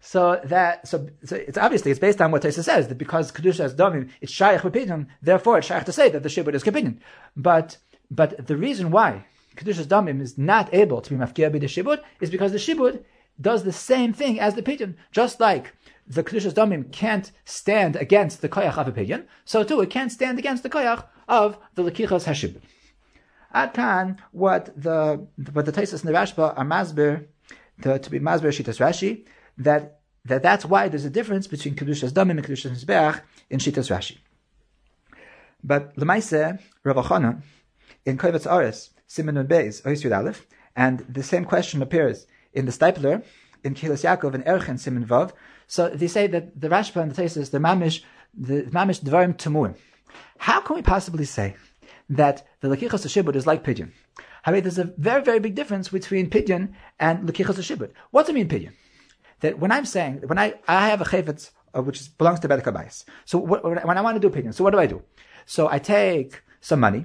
So that so, so it's obviously it's based on what Taisa says that because kedusha is domim it's shaykh opinion, therefore it's shaykh to say that the shibud is opinion. But but the reason why kedusha domim is not able to be mafkia by the shibud is because the shibud does the same thing as the opinion, just like the kedusha domim can't stand against the koyach of opinion, so too it can't stand against the koyach of the lekichas hashibud. At Kan, what the what the Taisus and the Rashba are masber to, to be masber shitas Rashi that that that's why there's a difference between kedushas damim and kedushas mizbeach in shitas Rashi. But lemaise Rav Achana in Kovetz Aris Simon and Beis Oisud Aleph, and the same question appears in the Stipler in Kehilos Yaakov and Erchen Simon Vav. So they say that the Rashba and the Tesis the mamish the mamish dvarim tamuim. How can we possibly say that the lakichas shibud is like pidyon? I mean, there's a very, very big difference between pidyon and lakichas shibud. What does it mean pidyon? that when I'm saying when I I have a chayvetz uh, which belongs to Bedek Abayis. So when I want to do opinion, so what do I do? So I take some money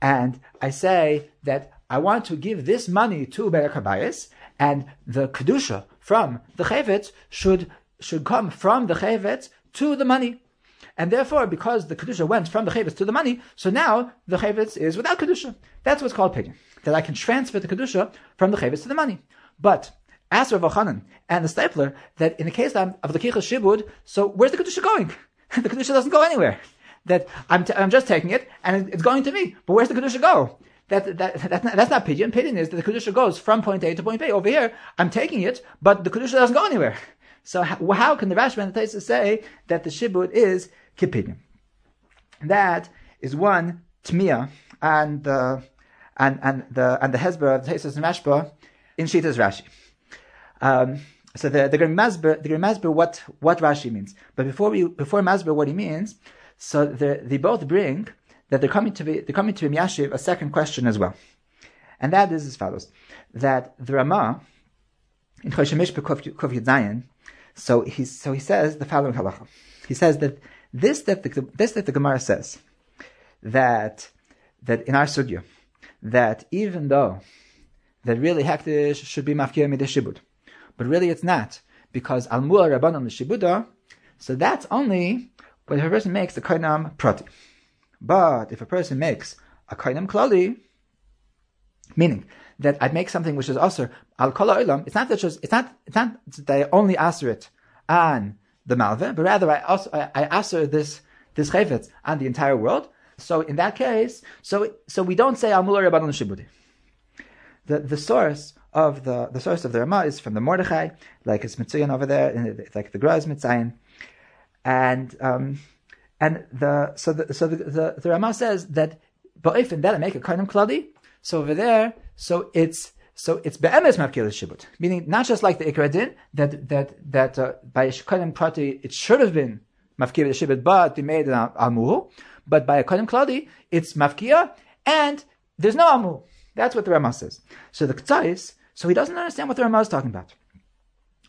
and I say that I want to give this money to Abayis and the kedusha from the chayvetz should should come from the chayvetz to the money. And therefore, because the kedusha went from the chayvetz to the money, so now the chayvetz is without kedusha. That's what's called pidyon. That I can transfer the kedusha from the chayvetz to the money. But asked Rav Chanan and the Stipler that in the case of the Kichas Shibud, so where's the Kedusha going? the Kedusha doesn't go anywhere. That I'm, t- I'm just taking it and it's going to me. But where's the Kedusha go? That, that, that's not, that's not pidyon. Pidyon is that the Kedusha goes from point A to point B. Over here, I'm taking it, but the Kedusha doesn't go anywhere. So how, how can the Rashi and the Taisa say that the Shibud is Kipidyon? That is one Tmiya and the, and, and the, and the Hezbollah of the and Rashba in Shita's Rashi. Um, so the the Masber the Masber what what Rashi means, but before we before Masber what he means, so the, they both bring that they're coming to be they're coming to be Yashiv a second question as well, and that is as follows: that the Rama in Choshen Mishpat Kuf Zayin, so he so he says the following halacha. He says that this that the this that the Gemara says that that in our sugya that even though that really hektish should be mafkir mideshibud but really it's not because al almua rabbanon l'shibuda. So that's only when a person makes a kainam prati. But if a person makes a kainam klali, meaning that I make something which is also al kol olam, it's not that just, it's not it's not that I only answer it on the malve, but rather I also I, I answer this this chayvetz on the entire world. So in that case, so so we don't say al mula rabbanon shibudi. The the source of the the source of the Rama is from the Mordechai, like it's Mitzayin over there, and it's like the Gra is and um, and the so the so the, the, the Rama says that ba'ifin that I make a karnim kladi. So over there, so it's so it's be'emes mafkil shibut, meaning not just like the ikradin that that that uh, by karnim prati it should have been mafkil shibut, but they made an amu. But by a karnim kladi, it's mafkia, and there's no amu. That's what the Rama says. So the Ktsais, so he doesn't understand what the Rama is talking about.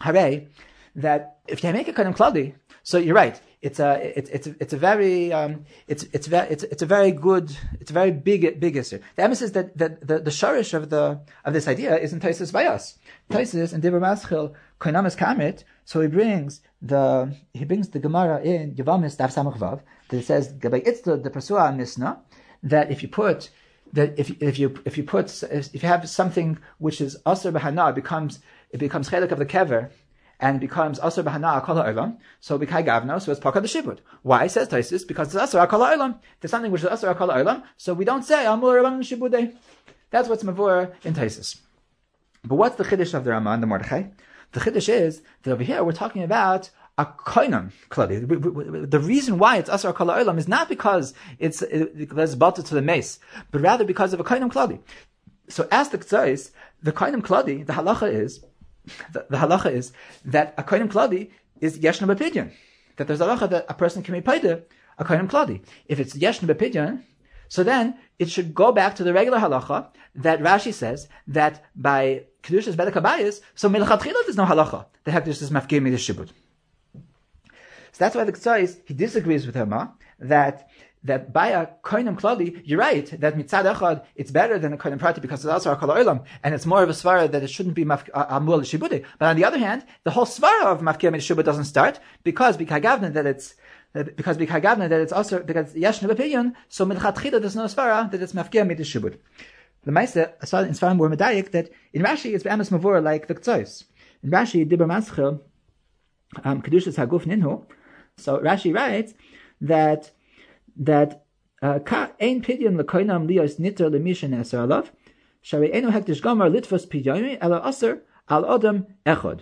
Hooray, that if you make a kadim kladi, so you're right. It's a it's it's it's a very um, it's it's very it's, it's a very good it's a very big big issue. The emphasis is that, that the the shorish of the of this idea is in Taisus by us. Taisus and Dibur Maschil Koinamis Kamit. So he brings the he brings the Gemara in Yavamis Daf Samach Vav that it says it's the the Persua Misna that if you put that if if you if you put if you have something which is aser b'hana, it becomes it becomes chelik of the kever, and it becomes Asr Bahana Akala Olam, so Bikai Gavno, so it's Pakad Shibud. Why says Taisis? Because it's Asr Akala Olam. There's something which is Asr Akala Olam, so we don't say Amur Rabban Shibudei. That's what's Mavur in Taisis. But what's the Chiddush of the Ramah and the Mordechai? The Chiddush is that over here we're talking about a koinam kladi. The reason why it's asar kala olam is not because it's it's bolted to the mace, but rather because of a koinam kladi. So as the ktsais, the koinam kladi, the halacha is the, the halacha is that a koinam kladi is yeshna bepidyon. That there's a halacha that a person can be paid a koinam kladi. If it's yeshna bepidyon, so then it should go back to the regular halacha that Rashi says that by kedushas bedekabayis, so milchatchila there's no halacha. The hektish is mafkir midish shibud. So that's why the Ktsois, he disagrees with Hema, that that by a koinim klali, you're right, that mitzad echad, it's better than a koinim prati because it's also a kol olam, and it's more of a svara that it shouldn't be amul shibude. But on the other hand, the whole svara of mafkir shibud doesn't start because bikagavna that it's because bikagavna that it's also because yeshna opinion, so milchatchila there's no svara that it's mafkir shibud. The Meister saw in Svarim were medayik that in Rashi it's be'emes mavur like the Ktsois. In Rashi, Dibber Maschil, um, Kedushas Haguf Ninhu, so Rashi writes that that uh, ein pidyon lekoinam lios niter lemishan eser alav shari enu hektish gomer litvos pidyomi ela aser al odam echod.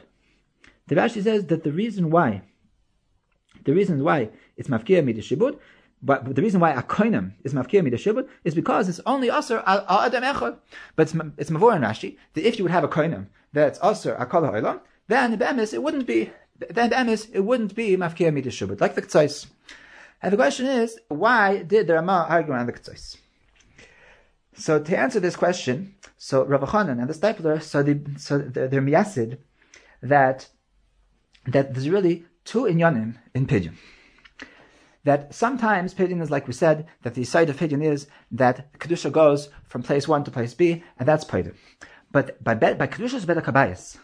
The Rashi says that the reason why, the reason why it's mafkir midashibud, but the reason why a koinam is mafkir midashibud is because it's only aser al, adam echod. But it's, it's mavor in Rashi that if you would have a koinam that's aser akol ha'olam, then the bemis it wouldn't be then the emes, it wouldn't be mafkia midashubit, like the ktzais. And the question is, why did the Ramah argue on the ktzais? So to answer this question, so Rav Chanan and the Steipler, so, they, so they're miyasid that that there's really two inyanim in pidyon. That sometimes pidyon is like we said, that the side of pidyon is that kedusha goes from place one to place B, and that's pidyon. But by by kedusha's better kabayas,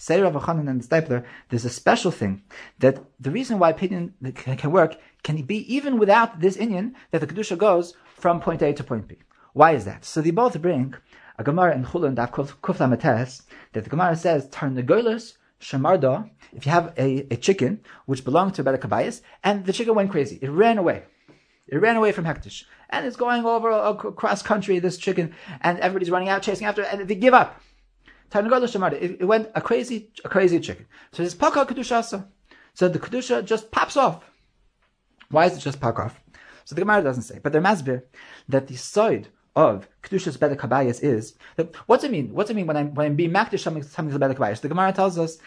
say Rav Chanan and the Steipler, there's a special thing that the reason why opinion can work can be even without this Indian that the Kedusha goes from point A to point B. Why is that? So they both bring a Gemara in Chulun Daf Kuf that the Gemara says Tarnagolas Shamarda, if you have a, a chicken which belonged to a Kabayas, and the chicken went crazy, it ran away. It ran away from Hektish. And it's going over across country, this chicken, and everybody's running out, chasing after it, and they give up. It, it went a crazy, a crazy chicken. So it's paka kedushasa. So the kedusha just pops off. Why is it just pop off? So the Gemara doesn't say, but the masbir that the side of kedushas better kabayas is that, what's it mean? What's it mean when I'm when I'm being makdish something something better kabayas? The Gemara tells us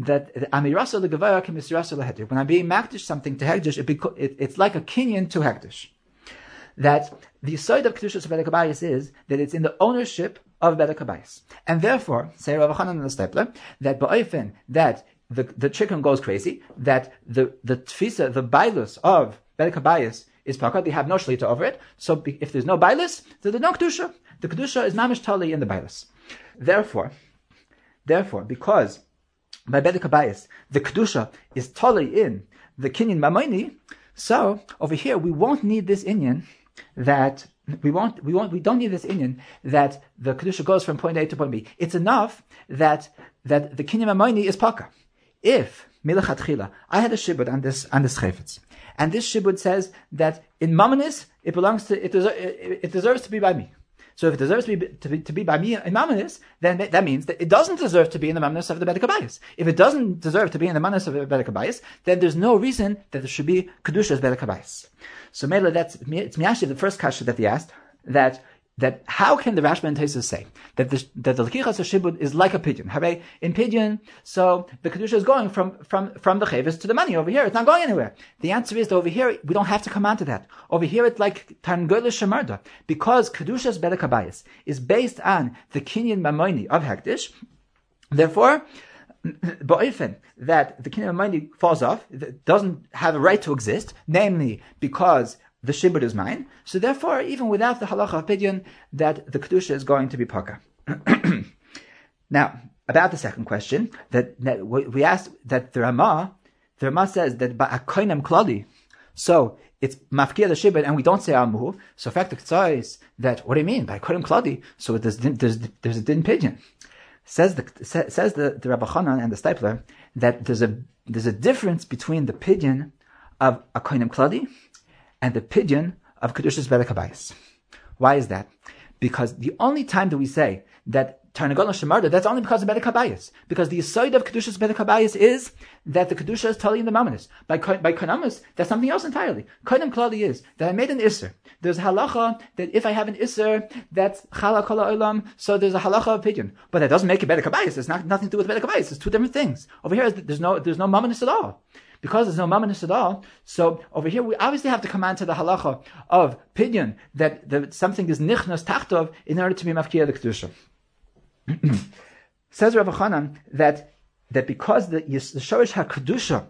that amirasa legavaya can misirasa lehedish. When I'm being makdish something to hekdish, it, it, it's like a kinyan to hekdish. That the side of kedushas better kabayas is that it's in the ownership of Bedek Habayis. And therefore, say Rav Chanan and the Steipler, that Ba'ofen, that the, the chicken goes crazy, that the, the tfisa, the bailus of Bedek Habayis is pakat, they have no shlita over it, so if there's no bailus, there's no kedusha. The kedusha is mamish tali in the bailus. Therefore, therefore, because by Bedek Habayis, the kedusha is tali in the kinyan mamayni, so over here we won't need this inyan that we want, we want, we don't need this Indian that the kedusha goes from point A to point B. It's enough that that the kinyam amoini is paka. If milachatchila, I had a shibud on this on this chayfetz, and this shibud says that in mamanis it belongs to it, deser, it, it deserves to be by me. So if it deserves to be, to be, to be by me in Mamanis, then that means that it doesn't deserve to be in the Mamanis of the Bedekabayas. If it doesn't deserve to be in the Mamanis of the Bedekabayas, then there's no reason that there should be Kedusha's Bedekabayas. So Mela, that's, it's Miyashi, the first kasha that he asked, that that how can the and Tesis say that the that the Shibud is like a pidyon? Hare in pidyon, so the kedusha is going from from from the chavis to the money over here. It's not going anywhere. The answer is that over here we don't have to come on to that. Over here it's like Tangol Shemarda because kedusha's bedekabayis is based on the kinyan mamoni of hektish. Therefore. Ba'ifin, that the kinyan mamoni falls off, doesn't have a right to exist, namely because the shibud is mine. So therefore, even without the halacha of pidyon, that the kedusha is going to be paka. now, about the second question, that, that, we asked that the Ramah, the Ramah says that ba'akoinem klali, so it's mafkia the shibud, and we don't say amuhu. So fact the is that what do you mean by koinem kladi? So there's there's there's a din pidyon. says the says the, the Rabbi Chanan and the Steipler that there's a there's a difference between the pidyon of a kladi and the pidyon of kedushas bedek Why is that? Because the only time that we say that Tarnagola Shemarda, that's only because of Bedek Habayis. Because the side of Kedushas Bedek Habayis is that the Kedusha is telling the Mamonis. By, by Konamus, that's something else entirely. Kodem Klali is that I made an Isser. There's halacha that if I have an Isser, that's Chala Olam, so there's a halacha opinion. But that doesn't make it Bedek Habayis. It's not, nothing to do with Bedek Habayis. It's two different things. Over here, there's no, there's no at all because there's no mamanis at all. So over here, we obviously have to come on to the halacha of pidyon that, that something is nichnas tachtov in order to be mafkiyah the kedusha. Says Rav Chanan that that because the, the shorish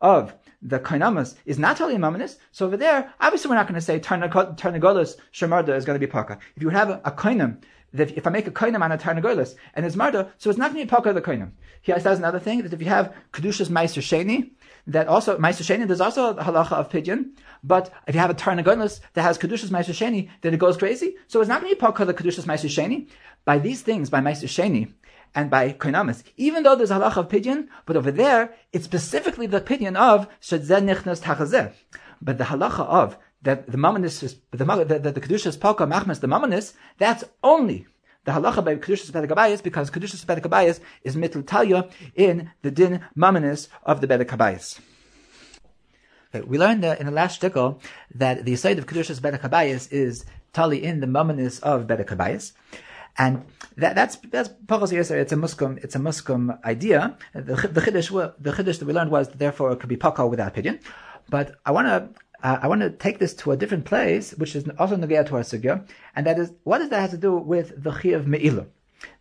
of the kainamas is not totally mamanis, so over there, obviously we're not going to say tarnagolas shemarda is going to be paka. If you have a, a kainam, that if I make a kainam on a tarnagolas and it's marda, so it's not going to be paka the kainam. He says another thing that if you have kedushas meiser sheni, that also meiser sheni, there's also a halacha of pidyon. But if you have a tarnagolas that has kedushas meiser sheni, then it goes crazy. So it's not going to be the kedushas meiser sheni. By these things, by meiser sheni, and by koinamis, even though there's a halacha of pidyon, but over there, it's specifically the pidyon of shedzeh nichnas tachazeh. But the halacha of that the mamanis is the the, the, kedusha is machmas the mamanis. That's only the halacha by kedusha bedekabayis because kedusha bedekabayis is mitl talya in the din mamanis of the bedekabayis. Okay, we learned in the last shtickle that the side of kedusha bedekabayis is tali in the mamanis of bedekabayis. And that, that's that's. It's a muskum. It's a muskum idea. The, the chiddush the chiddush that we learned was therefore it could be pakal without opinion. But I want to uh, I want to take this to a different place, which is also negaya to our sugya, and that is what does that have to do with the chiyav meila?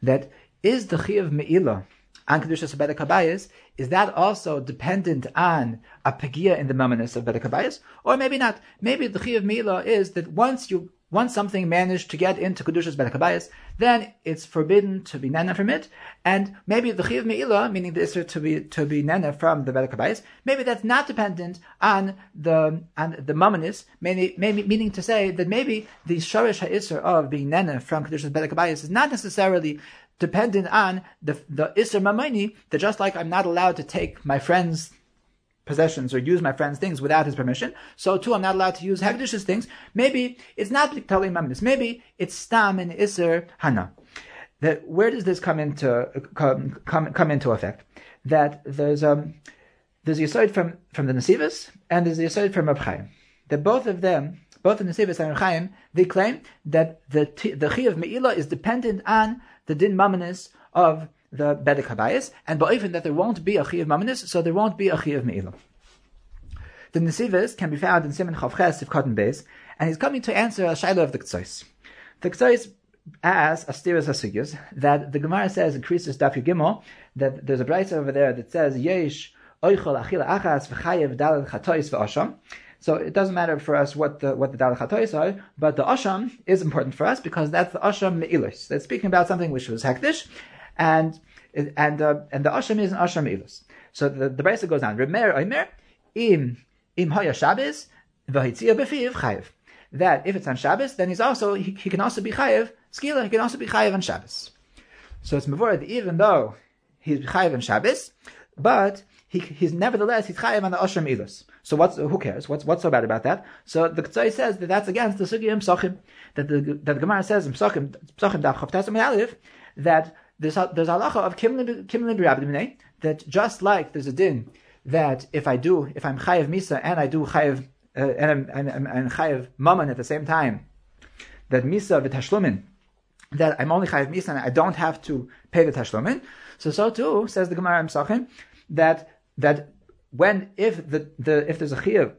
That is the chiyav meila on kedushas bedek habayis. Is that also dependent on a pegia in the mamanis of bedek habayis, or maybe not? Maybe the chiyav meila is that once you once something managed to get into Kedushas Bedek then it's forbidden to be nana from it, and maybe the Chiv Me'ila, meaning the Isra to be, to be nana from the Bedek maybe that's not dependent on the, on the Mamanis, maybe, maybe, meaning to say that maybe the Shorish HaIsra of being nana from Kedushas Bedek is not necessarily dependent on the, the Isra Mamani, that just like I'm not allowed to take my friend's possessions or use my friend's things without his permission. So too, I'm not allowed to use Hagdish's things. Maybe it's not Tali Maminis. Maybe it's Stam and Isser Hana. That where does this come into come come, come into effect? That there's um there's the aside from from the Nasivas and there's the aside from Rab Chaim. That both of them, both the Nasivas and Rab Chaim, they claim that the the Chi of Me'ilah is dependent on the Din Maminis of the Bedek Habayis, and even that there won't be a Chi of Maminis, so there won't be a Chi of Me'ilah. The Nesivis can be found in Simon Chavches of Cotton Base, and he's coming to answer a Shiloh of the Ktsois. The Ktsois asks Astiras Asugyas that the Gemara says in Krisus Daf Gimel that there's a brisa over there that says Yesh Oichol Achila Achas V'Chayev Dalad Chatois V'Asham. So it doesn't matter for us what the what the Dalad Chatois are, but the osham is important for us because that's the Asham Me'ilis. That's speaking about something which was hektish, and and uh, and the asham is an asham ilus. So the the brisa goes on. Remer oimer im im haya Shabbos v'hitzia befiv chayiv. That if it's on Shabbos, then he's also he, he can also be chayiv skila. He can also be chayiv on Shabbos. So it's that even though he's chayiv on Shabbos, but he, he's nevertheless he's chayiv on the asham ilus. So what's who cares? What's what's so bad about that? So the Ktsoy says that that's against the sugi Psachim that the that the Gemara says in Psachim Psachim Daf Chavtas that there's a, there's halacha of kimlim that just like there's a din that if I do if I'm chayiv misa and I do chayiv uh, and I'm, and, chayiv mammon at the same time, that misa v'tashlumin that I'm only chayiv misa and I don't have to pay the tashlumin. So so too says the Gemara Sachin that that when if the, the if there's a chayiv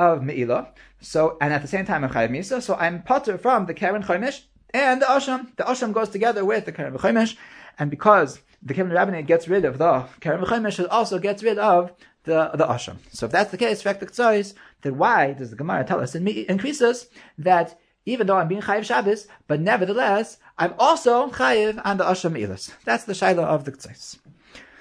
of meila, so and at the same time I'm chayiv misa, so I'm potter from the karen chomish and the asham. The asham goes together with the karen chomish. And because the Kevin Rabbinate gets rid of the Karen V'chomesh, it also gets rid of the, the Asham. So if that's the case, Fak the Kzaiz, then why does the Gemara tell us in increases that even though I'm being chayiv Shabbos, but nevertheless, I'm also chayiv on the Asham Ilas. That's the shaila of the Ktsois.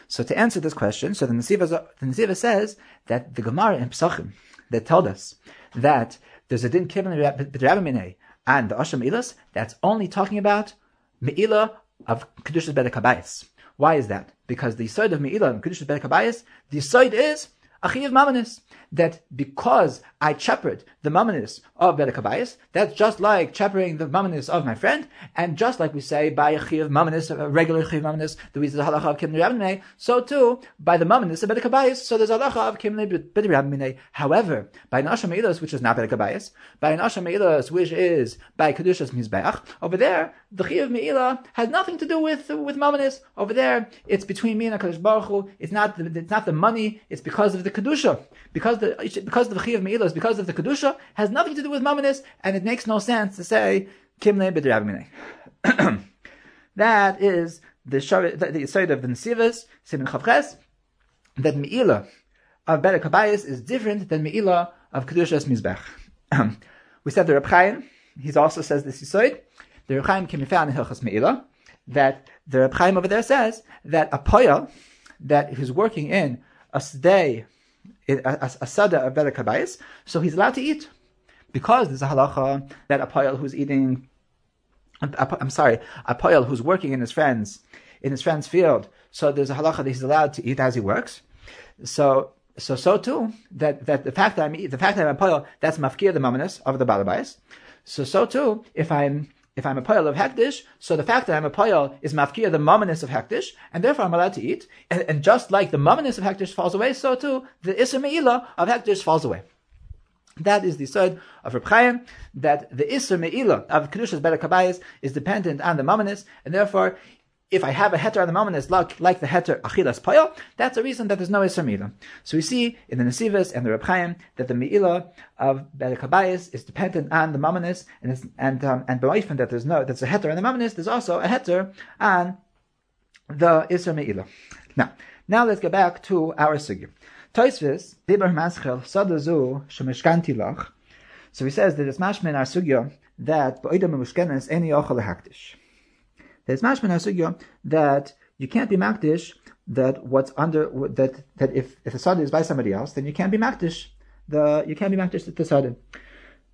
So to answer this question, so the Nesiva, says that the Gemara in Pesachim that told us that there's a din Kevin Rabbinate and the Asham Ilas, that's only talking about Me'ilah of Kedushas Bedek Why is that? Because the side of Me'ilah and Kedushas Bedek the side is Achiv Mamanis that because I shepherd the mamanis of Bedekabayas, that's just like shepherding the mamanis of my friend, and just like we say by a chiv mamanis, a regular chiv mamanis, the reason the halacha of kimli rabinei, so too by the mamanis of Bedekabayas, so there's halacha of kimli rabinei. However, by an asha which is not Bedekabayas, by an asha which is by kedushas mizbeach, over there the chiv meila has nothing to do with with mamanis. Over there, it's between me and Hakadosh Baruch Hu. It's not the, it's not the money. It's because of the kedusha because the because the Me'ilah is because of the Kedusha, has nothing to do with Mamanis, and it makes no sense to say Kimle B'Drabimine. That is the the, the side of the Nesivas, Simin Chavches, that Me'ilah of Bere Kabayis is different than Me'ilah of Kedushas Mizbech. we said the Reb Chaim, he also says this Yisoid, the Reb Chaim can be found in Hilchas Me'ilah, that the Reb Chaim over there says that a poya that is working in a stay a, a sada of better kabayis, so he's allowed to eat because there's a halacha that a poyal who's eating. I'm sorry, a poyal who's working in his friends in his friend's field. So there's a halacha that he's allowed to eat as he works. So so so too that that the fact that I'm the fact that I'm a poyal that's mafkir the mamanis of the balabais. So so too if I'm if I'm a poyal of hektish, so the fact that I'm a poyal is mafkia the mumminess of hektish, and therefore I'm allowed to eat. And, and just like the mumminess of hektish falls away, so too the me'ilah of hektish falls away. That is the side of Reb Chaim, that the iser me'ilah of kedushas kabayis is dependent on the mumminess, and therefore if I have a heter on the moment is like, like the heter achilas payal, that's a reason that there's no iser mi'ilah. So we see in the Nesivas and the Reb Chaim that the mi'ilah of Bedekabayis is dependent on the mamanis, and and um, and that there's no that's a heter on the mamanis. There's also a heter on the iser mi'ilah. Now, now let's get back to our sugi. Toisvis diber maschel sadazu shemeshkanti lach. So he says that it's mashmin our sugya that ba'idam mushkenes any ochel haktish. There's mashman hasugya that you can't be makdish that what's under that that if if the sada is by somebody else, then you can't be makdish the you can't be makdish the sada.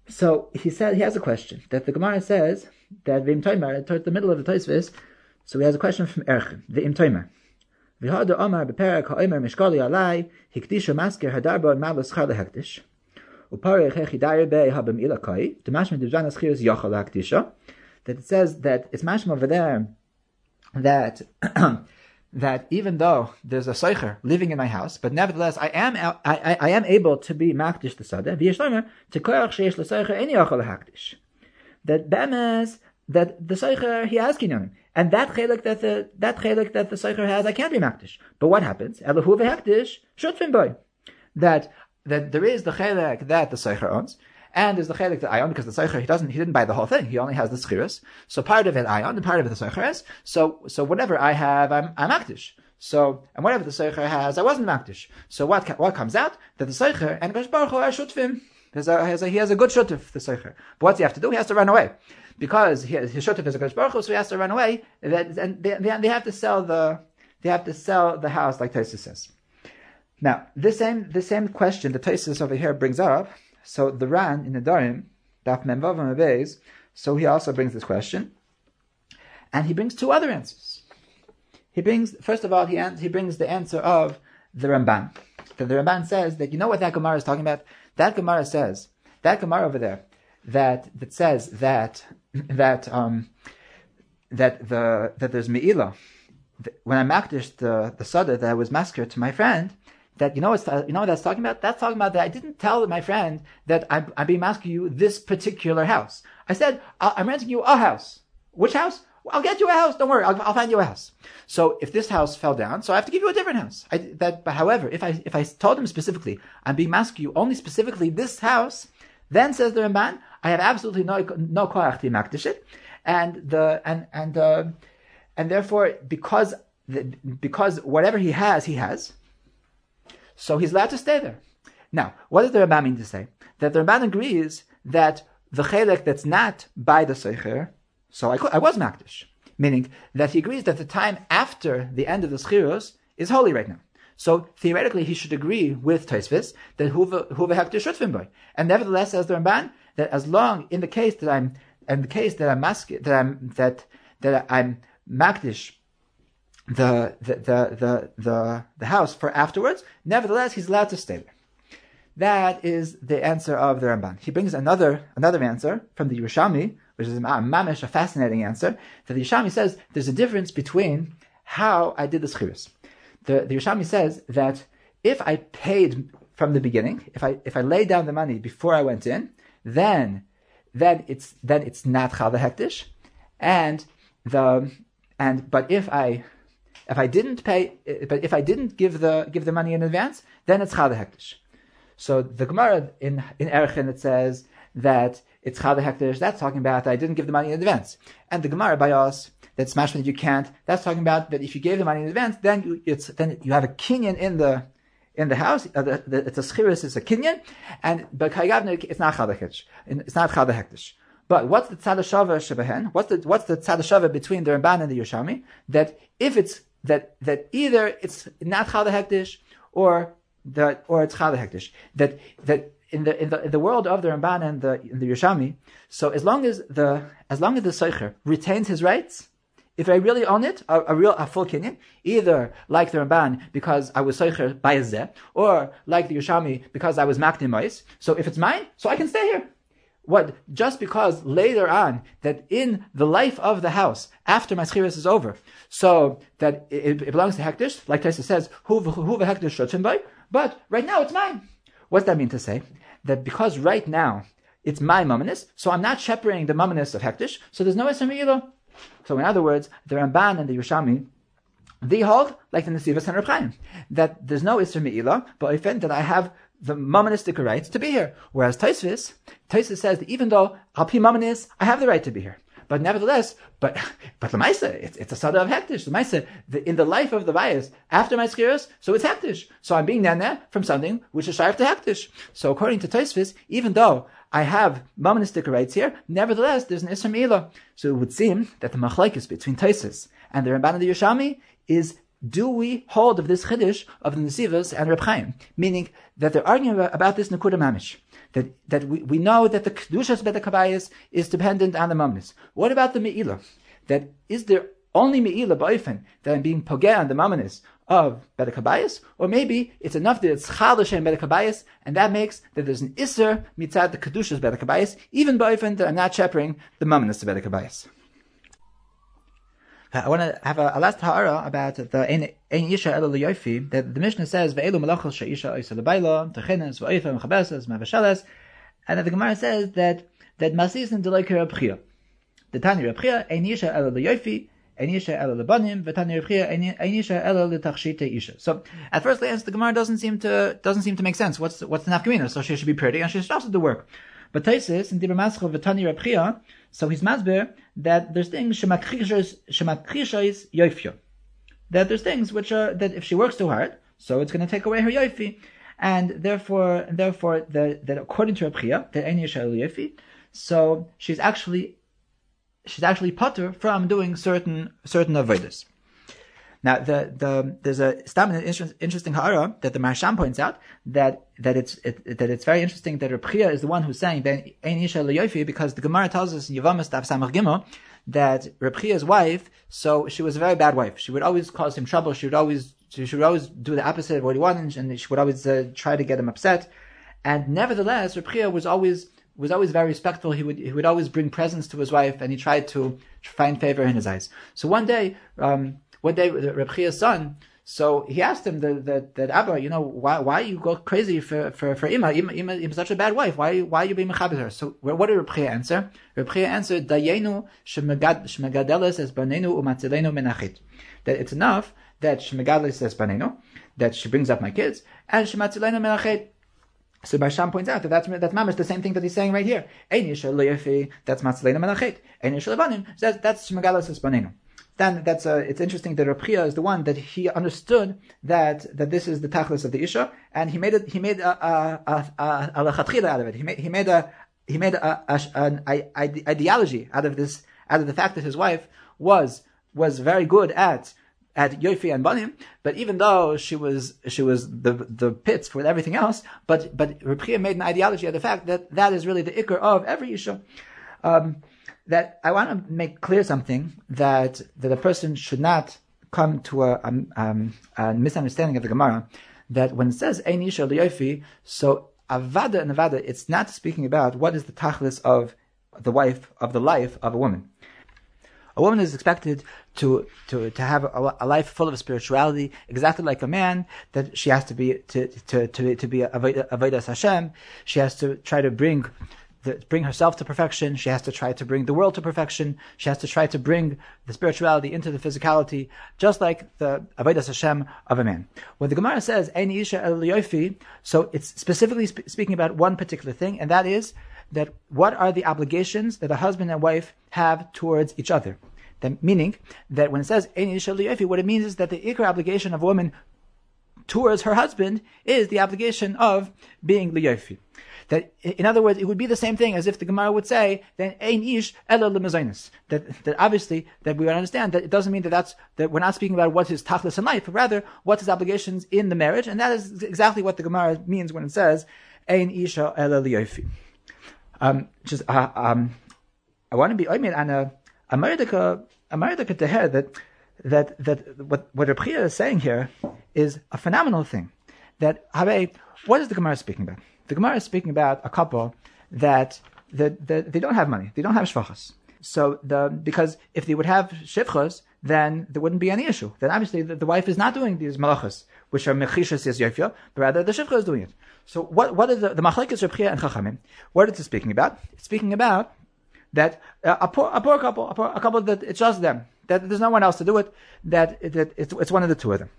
So he said he has a question that the Gemara says that v'im toimer towards the middle of the Tosfos. So he has a question from Erch v'im toimer. V'hada Omar beperak ha'omer mishkali alai hikdisha masker hadarba malas char lehekdish. Uparech hechidayir be habim ilakai. Demashmin divzan aschir yachal hakdisha that it says that it's mashma over there that that even though there's a seicher living in my house, but nevertheless I am I, I, I am able to be makdish the sada v'yeshlomer to koyach sheish l'seicher any achol hakdish. That bemes that the seicher he has kinyanim, and that chelik that the that chelik that the seicher has I can't be makdish. But what happens? Elahu v'hakdish shutfim boy. That that there is the chelik that the seicher owns, and there's the chelik that ion because the seicher he doesn't he didn't buy the whole thing. He only has the schiras. So part of it ion and part of it the seicher is. So so whatever I have, I'm I'm aktish. So and whatever the seicher has, I wasn't makdish. So what what comes out that the seicher and Gosh Baruch Hu shutfim. There's a, a, he has a good shutif, the seicher. But what's he have to do? He has to run away because he, his shutif is a Baruch Hu, so he has to run away. And they, they, have to sell the they have to sell the house, like Taisus says. Now, this same the same question the Taisus over here brings up so the Ran in the Nedarim, Daf Memvav Mabez, so he also brings this question, and he brings two other answers. He brings, first of all, he, he brings the answer of the Ramban. That the Ramban says that you know what that Gemara is talking about. That Gemara says that Gemara over there that that says that that um that the that there's meila when I makdish the the sada that I was massacred to my friend that you know what's you know what that's talking about? That's talking about that I didn't tell my friend that I'm, I'm being asking you this particular house. I said I'm renting you a house. Which house? I'll get you a house. Don't worry. I'll, I'll, find you a house. So if this house fell down, so I have to give you a different house. I, that, but however, if I if I told him specifically, I'm being asking you only specifically this house, then says the Ramban, I have absolutely no no koach to makdish it, and the and and uh, and therefore because the, because whatever he has, he has. So he's allowed to stay there. Now, what does the Ramban mean to say? That the Ramban agrees that the chelek that's not by the Seicher, so I, I was Makdish. Meaning that he agrees that the time after the end of the Schiros is holy right now. So theoretically, he should agree with Taisvis that Huva Hektir Shutfinboy. And nevertheless, says the Ramban, that as long in the case that I'm in the case that I'm mask, that I'm that that I'm makdish the the, the the the house for afterwards, nevertheless he's allowed to stay there. That is the answer of the Ramban. He brings another another answer from the Yerushalmi, which is a mamish, a fascinating answer. That the Yerushalmi says there's a difference between how I did the schiris. The the Yerushalmi says that if I paid from the beginning, if I if I laid down the money before I went in, then then it's then it's not chal hektish, and the and but if I if I didn't pay, but if I didn't give the give the money in advance, then it's chal hektish. So the Gemara in in Erchin it says that it's chal hektish. That's talking about that I didn't give the money in advance, and the Gemara by us that smash that you can't. That's talking about that if you gave the money in advance, then you, it's then you have a kinyan in the in the house. Uh, the, the, it's a schiris, it's a kinyan, and but kayavnik it's not chal It's not chal but what's the tzadashava shebehen? What's the what's the tzadashava between the Ramban and the Yerushalmi? That if it's that that either it's not chal hektish or that or it's chal hektish. That that in the in the in the world of the Ramban and the in the Yerushalmi, so as long as the as long as the Seicher retains his rights, if I really own it, a, a real a full kinyan, either like the Ramban because I was Seicher by a or like the Yerushalmi because I was maknim So if it's mine, so I can stay here. What just because later on that in the life of the house after my is over, so that it, it belongs to hektish, like Taisa says, who who hektish but right now it's mine. What's that mean to say? That because right now it's my mumminess, so I'm not shepherding the mumminess of hektish, so there's no esrei So in other words, the Ramban and the Yerushalmi they hold, like the Nesivas and Reb that there's no Isra Me'ilah, but I that I have the monistic rights to be here. Whereas Taisvis, Taisvis says that even though Alpi Mominis, I have the right to be here. But nevertheless, but but the Maisa, it's, it's a sada of hektish. The Maisa, the, in the life of the bias, after my skiras, so it's hektish. So I'm being nana from something which is sharp to hektish. So according to Taisvis, even though I have monistic rights here, nevertheless, there's an Isra So it would seem that the machlaikis between Taisis and the Ramban of the Yerushalmi is do we hold of this chiddush of the Nesivas and Reb Chaim? Meaning that they're arguing about this Nakuda Mamish. That, that we, we know that the Kedushas Beta is dependent on the Mamnis. What about the Me'ilah? That is there only Me'ilah Ba'ifin that I'm being pogeh on the Mamnis of Beta Or maybe it's enough that it's Chalash and Beta and that makes that there's an Isser mitzad the Kedushas Beta even Ba'ifin that I'm not shepherding the Mamnis of Beta I want to have a, a last ha'ara about the Ein Isha El Yofi that the Mishnah says Ve'elu Malachos She'isha Isa Lebaila Techenes Va'ifah Mechabeses Mavasheles and that the Gemara says that that Masis and Deloiker Abchia the Tani Rabchia Ein Isha El Yofi Ein Isha El Lebanim V'Tani Rabchia Ein Isha El Letachshite Isha. So at first glance the Gemara doesn't seem to doesn't seem to make sense. What's what's the nafkamina? So she should be pretty and she should also do work but Taisis in Dibra Mascha V'Tani Rabchia so he's masber that there's things shemakrishes yoifyo. That there's things which are that if she works too hard, so it's going to take away her yoifi, and therefore, therefore, the, that according to Rabchia, that any yoifi, so she's actually she's actually putter from doing certain certain avodas. Now, the, the, there's a statement, interesting ha'ara that the Maharsham points out that, that it's, it, that it's very interesting that Rabchia is the one who's saying Ben Ein Isha Leyofi because the Gemara tells us in Yavamas Samach Gimel that Rabchia's wife, so she was a very bad wife. She would always cause him trouble. She would always, she would always do the opposite of what he wanted and she would always uh, try to get him upset. And nevertheless, Rabchia was always, was always very respectful. He would, he would always bring presents to his wife and he tried to find favor in his eyes. So one day, um, one day Reb Chia's son, so he asked him that, that, that Abba, you know, why, why you go crazy for, for, for Ima? Ima, Ima, Ima such a bad wife. Why, why you being mechabit her? So what did Reb Chia answer? Reb Chia answered, Dayenu shmegadeles es banenu umatzilenu menachit. That it's enough that shmegadeles es banenu, that she brings up my kids, and shematzilenu menachit. So Barsham points out that that's that's mamish the same thing that he's saying right here. Ein yisha that's matzilenu menachit. Ein yisha lebanim says that's shmegadeles es banenu then that's a, it's interesting that Rabchia is the one that he understood that that this is the tachlis of the isha, and he made it. He made a a a, a, out of it. He made he made a he made a, a, an ideology out of this out of the fact that his wife was was very good at at Yofi and Banim, but even though she was she was the the pits for everything else, but but Rabchia made an ideology of the fact that that is really the ikr of every isha. um, that I want to make clear something that that a person should not come to a, um, a misunderstanding of the Gemara that when it says Ein Isha Liyofi, so Avada and Avada, it's not speaking about what is the tachlis of the wife of the life of a woman. A woman is expected to to to have a, a, life full of spirituality, exactly like a man. That she has to be to to to, to be a avodas Hashem. She has to try to bring bring herself to perfection. She has to try to bring the world to perfection. She has to try to bring the spirituality into the physicality, just like the avodas Hashem of a man. When the Gemara says "Ein isha el yofi," so it's specifically sp- speaking about one particular thing, and that is that what are the obligations that a husband and wife have towards each other. That, meaning that when it says Ein isha yofi, what it means is that the ikar obligation of a woman towards her husband is the obligation of being liyofi. That, in other words, it would be the same thing as if the Gemara would say, then ein ish ela That, that obviously, that we would understand that it doesn't mean that that's, that we're not speaking about what's his tachlis in life, but rather what's his obligations in the marriage, and that is exactly what the Gemara means when it says, ein isha ela liyofi. Um, just, uh, um, I want to be, mean, on a, a merdika, a merdika to her that, that, that what, what Rabchia is saying here is a phenomenal thing. That, what is the Gemara speaking about? The Gemara is speaking about a couple that, that, that they don't have money. They don't have shvachas. So the, because if they would have shivchas, then there wouldn't be any issue. Then obviously the, the wife is not doing these malachas, which are mechishas is yofya, but rather the shivcha is doing it. So what, what is the, the machlekes and Chachamim? What is it speaking about? It's speaking about that uh, a, poor, a poor couple, a, poor, a couple that it's just them, that there's no one else to do it, that, that it's, it's one of the two of them.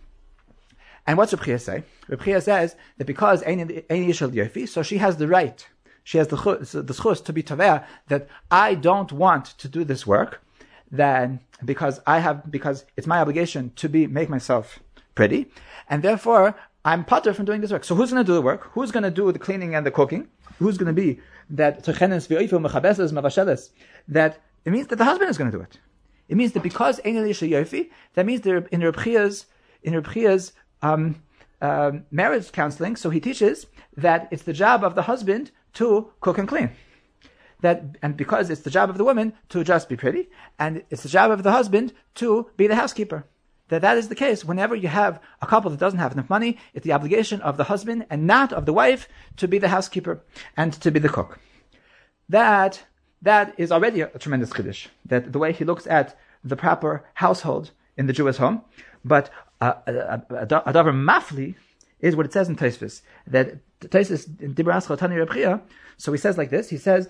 And what's Reb say? Reb says that because Ein Yishal Yofi, so she has the right, she has the the schus to be taveh that I don't want to do this work, then because I have because it's my obligation to be make myself pretty, and therefore I'm potter from doing this work. So who's going to do the work? Who's going to do the cleaning and the cooking? Who's going to be that that it means that the husband is going to do it. It means that because Ein Yofi, that means that in Reb in Reb um, uh, marriage counseling, so he teaches that it's the job of the husband to cook and clean. That and because it's the job of the woman to just be pretty, and it's the job of the husband to be the housekeeper. That that is the case whenever you have a couple that doesn't have enough money. It's the obligation of the husband and not of the wife to be the housekeeper and to be the cook. That that is already a, tremendous chiddush. That the way he looks at the proper household in the Jewish home, but a, a, davar mafli is what it says in Taisvis that Taisvis Dibras Chatani Reb Chiya. So he says like this. He says,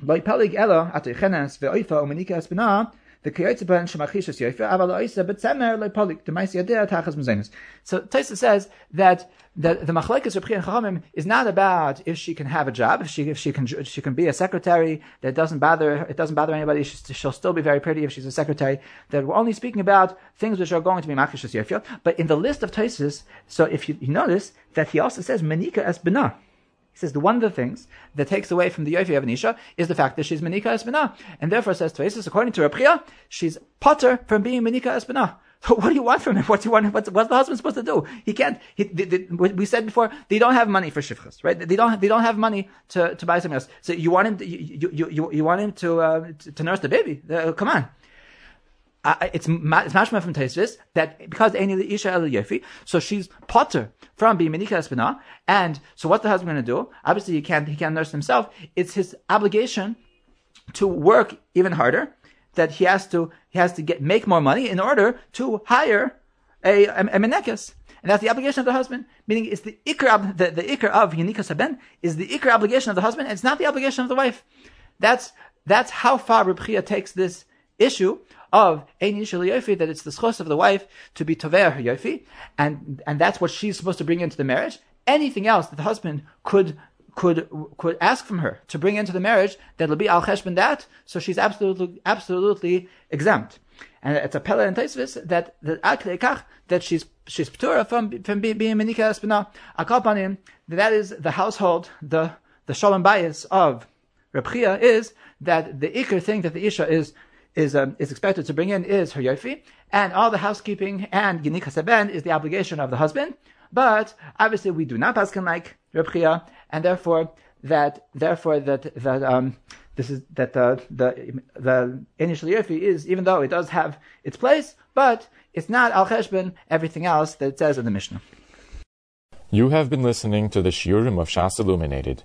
"Lo palig ela atichenes ve'oifa umenika espina." The shemachishas yoifa aval oisa betzemer. So Taisa says that the machlekes Reb and Chachamim is not about if she can have a job, if she if she can she can be a secretary that doesn't bother it doesn't bother anybody. She'll still be very pretty if she's a secretary. That we're only speaking about things which are going to be makishas yefiyot. But in the list of Taisus, so if you, you notice that he also says manika as bina. He says the one of the things that takes away from the yofi of Anisha is the fact that she's manika as and therefore says Taisus according to Reb she's potter from being manika as So what do you want from him? What do you want? What's, what's the husband supposed to do? He can't. He, they, they, we said before they don't have money for shivchas, right? They don't. They don't have money to, to buy something else. So you want him. To, you, you, you, you want him to, uh, to, to nurse the baby? Uh, come on. Uh, it's it's mashma from Taisvis that because any isha el yofi, so she's potter from being menika and so what's the husband going to do? Obviously, he can't he can't nurse himself. It's his obligation to work even harder that he has to he has to get make more money in order to hire a, a, a menekes. And that's the obligation of the husband. Meaning it's the ikr, the, the ikr of Yanika Saben is the ikr obligation of the husband, and it's not the obligation of the wife. That's, that's how far Reb takes this issue of Ein Yofi, that it's the schos of the wife to be Tover her Yofi, and, and that's what she's supposed to bring into the marriage. Anything else that the husband could could could ask from her to bring into the marriage that'll be al cheshbon that, so she's absolutely absolutely exempt. And it's a pella and taisvis that that that she's she's ptura from from being menika espina akapanim. That is the household the the shalom bayis of Reb is that the ikr thing that the isha is is um, is expected to bring in is her yofi, and all the housekeeping and ginika seben is the obligation of the husband. But obviously, we do not paskin like Reb Chiya, and therefore that therefore that that um, this is that the the the initial yofi is even though it does have its place, but it's not al cheshbon everything else that it says in the Mishnah. You have been listening to the Shiurim of Shas Illuminated.